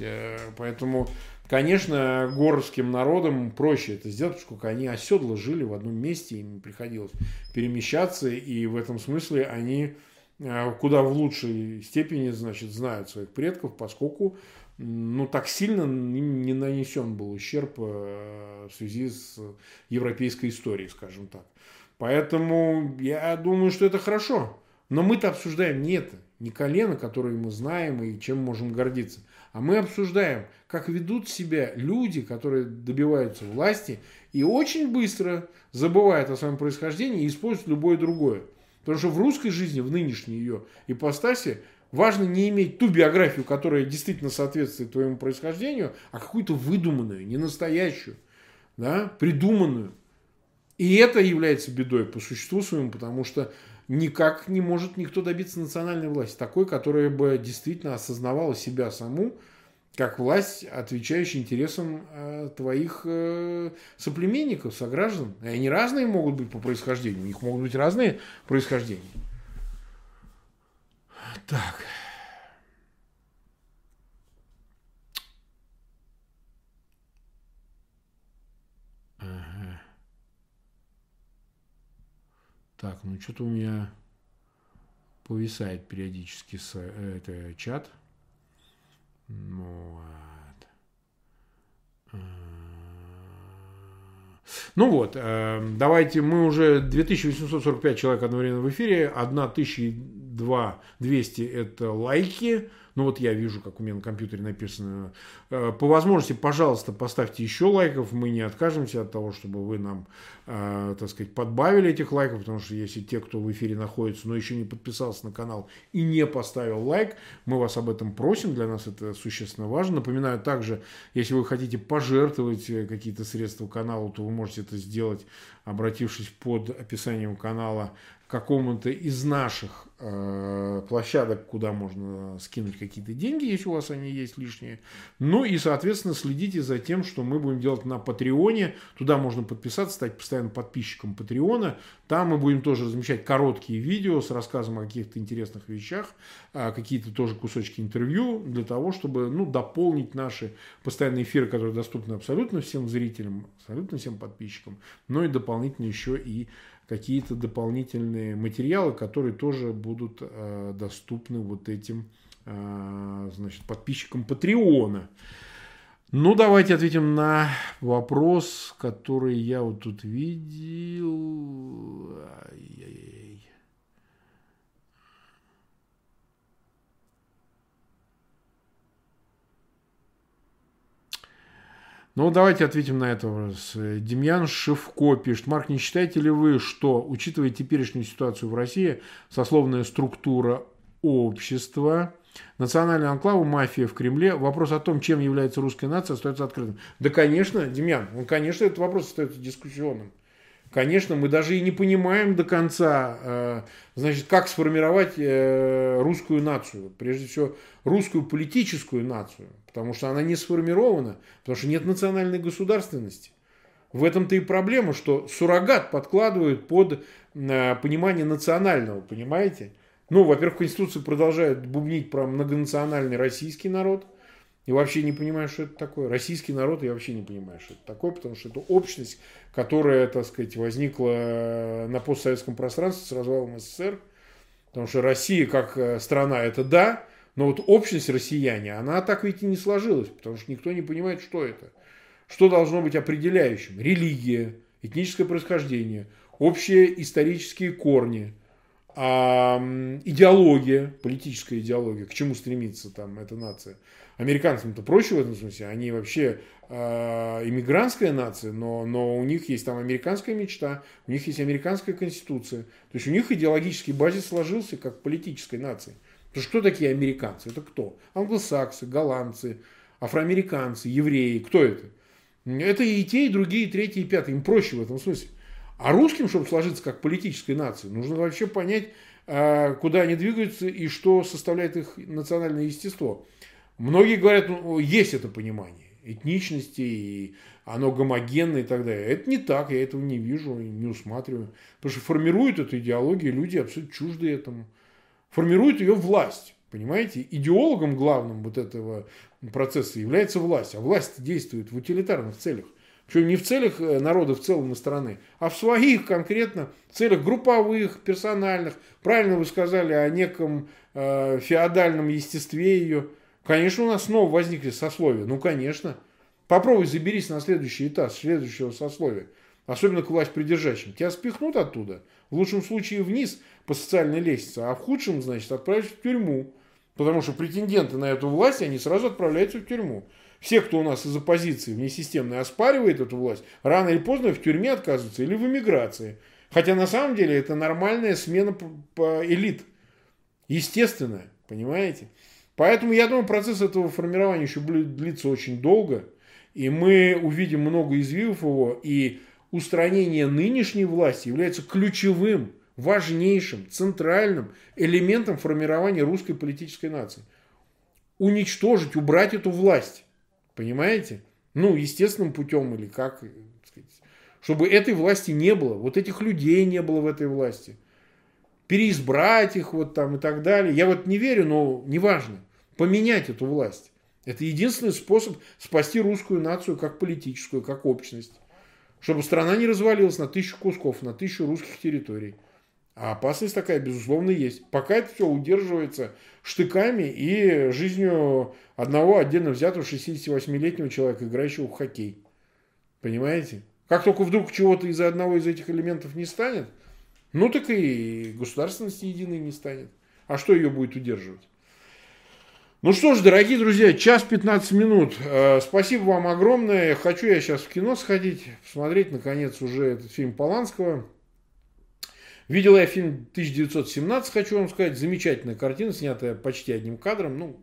Поэтому Конечно, горским народам проще это сделать, поскольку они оседло жили в одном месте, им приходилось перемещаться, и в этом смысле они э, куда в лучшей степени, значит, знают своих предков, поскольку ну, так сильно не нанесен был ущерб э, в связи с европейской историей, скажем так. Поэтому я думаю, что это хорошо. Но мы-то обсуждаем не это, не колено, которое мы знаем и чем можем гордиться. А мы обсуждаем, как ведут себя люди, которые добиваются власти и очень быстро забывают о своем происхождении и используют любое другое. Потому что в русской жизни, в нынешней ее ипостаси, важно не иметь ту биографию, которая действительно соответствует твоему происхождению, а какую-то выдуманную, не настоящую, да, придуманную. И это является бедой по существу своему, потому что никак не может никто добиться национальной власти, такой, которая бы действительно осознавала себя саму, как власть, отвечающая интересам э, твоих э, соплеменников, сограждан. И они разные могут быть по происхождению, у них могут быть разные происхождения. Так. Так, ну что-то у меня повисает периодически с, э, это, чат. Ну, вот. А. Ну вот, э, давайте, мы уже 2845 человек одновременно в эфире, 1002 200 это лайки, ну вот я вижу, как у меня на компьютере написано. Э, по возможности, пожалуйста, поставьте еще лайков. Мы не откажемся от того, чтобы вы нам, э, так сказать, подбавили этих лайков, потому что если те, кто в эфире находится, но еще не подписался на канал и не поставил лайк, мы вас об этом просим. Для нас это существенно важно. Напоминаю также, если вы хотите пожертвовать э, какие-то средства каналу, то вы можете это сделать, обратившись под описанием канала какому-то из наших э, площадок, куда можно скинуть какие-то деньги, если у вас они есть лишние. Ну и, соответственно, следите за тем, что мы будем делать на Патреоне. Туда можно подписаться, стать постоянным подписчиком Патреона. Там мы будем тоже размещать короткие видео с рассказом о каких-то интересных вещах, э, какие-то тоже кусочки интервью, для того, чтобы ну, дополнить наши постоянные эфиры, которые доступны абсолютно всем зрителям, абсолютно всем подписчикам, но и дополнительно еще и какие-то дополнительные материалы, которые тоже будут э, доступны вот этим э, значит, подписчикам Патреона. Ну, давайте ответим на вопрос, который я вот тут видел. Ай-яй-яй. Ну, давайте ответим на это вопрос. Демьян Шевко пишет. Марк, не считаете ли вы, что, учитывая теперешнюю ситуацию в России, сословная структура общества, национальная анклава, мафия в Кремле, вопрос о том, чем является русская нация, остается открытым? Да, конечно, Демьян, он, конечно, этот вопрос остается дискуссионным. Конечно, мы даже и не понимаем до конца, э, значит, как сформировать э, русскую нацию. Прежде всего, русскую политическую нацию. Потому что она не сформирована. Потому что нет национальной государственности. В этом-то и проблема, что суррогат подкладывают под э, понимание национального, понимаете? Ну, во-первых, в Конституции продолжают бубнить про многонациональный российский народ – и вообще не понимаю, что это такое. Российский народ, я вообще не понимаю, что это такое, потому что это общность, которая, так сказать, возникла на постсоветском пространстве с развалом СССР. Потому что Россия как э, страна это да, но вот общность россияне, она так ведь и не сложилась, потому что никто не понимает, что это. Что должно быть определяющим? Религия, этническое происхождение, общие исторические корни, идеология, политическая идеология, к чему стремится там эта нация – Американцам-то проще в этом смысле. Они вообще э, иммигрантская нация, но, но у них есть там американская мечта, у них есть американская конституция. То есть у них идеологический базис сложился как политической нации. Потому что кто такие американцы? Это кто? Англосаксы, голландцы, афроамериканцы, евреи. Кто это? Это и те, и другие, и третьи, и пятые. Им проще в этом смысле. А русским, чтобы сложиться как политической нации, нужно вообще понять, э, куда они двигаются и что составляет их национальное естество. Многие говорят, ну, есть это понимание этничности, и оно гомогенное и так далее. Это не так, я этого не вижу, не усматриваю. Потому что формируют эту идеологию люди абсолютно чужды этому. Формирует ее власть. Понимаете, идеологом главным вот этого процесса является власть. А власть действует в утилитарных целях. Причем не в целях э, народа в целом на страны, а в своих конкретно целях групповых, персональных. Правильно вы сказали о неком э, феодальном естестве ее Конечно, у нас снова возникли сословия. Ну, конечно. Попробуй заберись на следующий этаж следующего сословия. Особенно к власть придержащим. Тебя спихнут оттуда. В лучшем случае вниз по социальной лестнице, а в худшем, значит, отправишь в тюрьму. Потому что претенденты на эту власть, они сразу отправляются в тюрьму. Все, кто у нас из оппозиции внесистемной оспаривает эту власть, рано или поздно в тюрьме отказываются или в эмиграции. Хотя на самом деле это нормальная смена элит. Естественная, понимаете? Поэтому я думаю, процесс этого формирования еще будет длиться очень долго. И мы увидим много извивов его. И устранение нынешней власти является ключевым важнейшим, центральным элементом формирования русской политической нации. Уничтожить, убрать эту власть. Понимаете? Ну, естественным путем или как, сказать, чтобы этой власти не было, вот этих людей не было в этой власти. Переизбрать их вот там и так далее. Я вот не верю, но неважно. Поменять эту власть. Это единственный способ спасти русскую нацию как политическую, как общность. Чтобы страна не развалилась на тысячу кусков, на тысячу русских территорий. А опасность такая, безусловно, есть. Пока это все удерживается штыками и жизнью одного отдельно взятого 68-летнего человека, играющего в хоккей. Понимаете? Как только вдруг чего-то из-за одного из этих элементов не станет, ну так и государственности единой не станет. А что ее будет удерживать? Ну что ж, дорогие друзья, час 15 минут. Э, спасибо вам огромное. Хочу я сейчас в кино сходить, посмотреть, наконец, уже этот фильм Поланского. Видел я фильм 1917, хочу вам сказать. Замечательная картина, снятая почти одним кадром. Ну,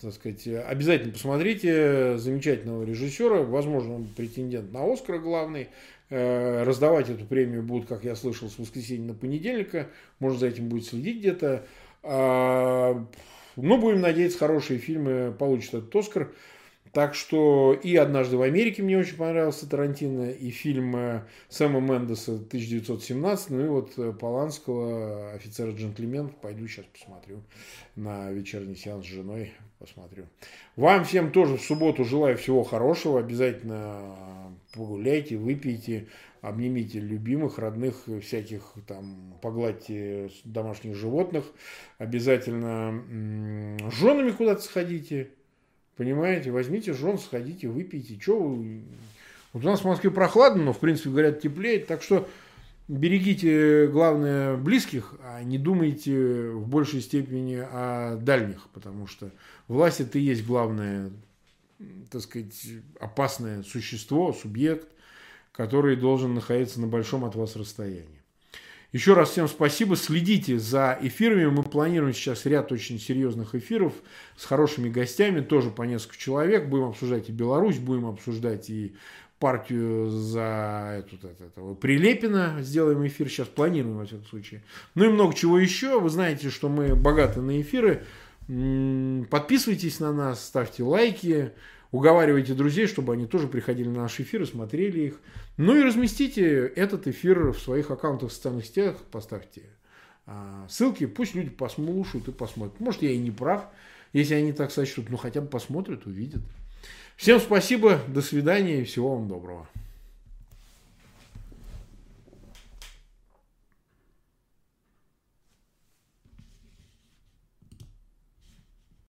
так сказать, обязательно посмотрите. Замечательного режиссера. Возможно, он претендент на Оскар главный. Э, раздавать эту премию будут, как я слышал, с воскресенья на понедельника. Может, за этим будет следить где-то. Ну, будем надеяться, хорошие фильмы получат этот Оскар. Так что и «Однажды в Америке» мне очень понравился Тарантино, и фильм э, Сэма Мендеса 1917, ну и вот э, Поланского «Офицер-джентльмен» пойду сейчас посмотрю на вечерний сеанс с женой, посмотрю. Вам всем тоже в субботу желаю всего хорошего, обязательно погуляйте, выпейте, обнимите любимых, родных, всяких там, погладьте домашних животных, обязательно с женами куда-то сходите, Понимаете, возьмите жен, сходите, выпейте. Че вы... Вот у нас в Москве прохладно, но, в принципе, говорят, теплеет. Так что берегите, главное, близких, а не думайте в большей степени о дальних, потому что власть это и есть главное, так сказать, опасное существо, субъект, который должен находиться на большом от вас расстоянии. Еще раз всем спасибо. Следите за эфирами. Мы планируем сейчас ряд очень серьезных эфиров с хорошими гостями, тоже по несколько человек. Будем обсуждать и Беларусь, будем обсуждать и партию за эту, это, этого Прилепина. Сделаем эфир сейчас, планируем во всяком случае. Ну и много чего еще. Вы знаете, что мы богаты на эфиры. Подписывайтесь на нас, ставьте лайки. Уговаривайте друзей, чтобы они тоже приходили на наши эфиры, смотрели их. Ну и разместите этот эфир в своих аккаунтах в социальных сетях, поставьте а, ссылки, пусть люди послушают и посмотрят. Может, я и не прав, если они так сочтут, но хотя бы посмотрят, увидят. Всем спасибо, до свидания и всего вам доброго.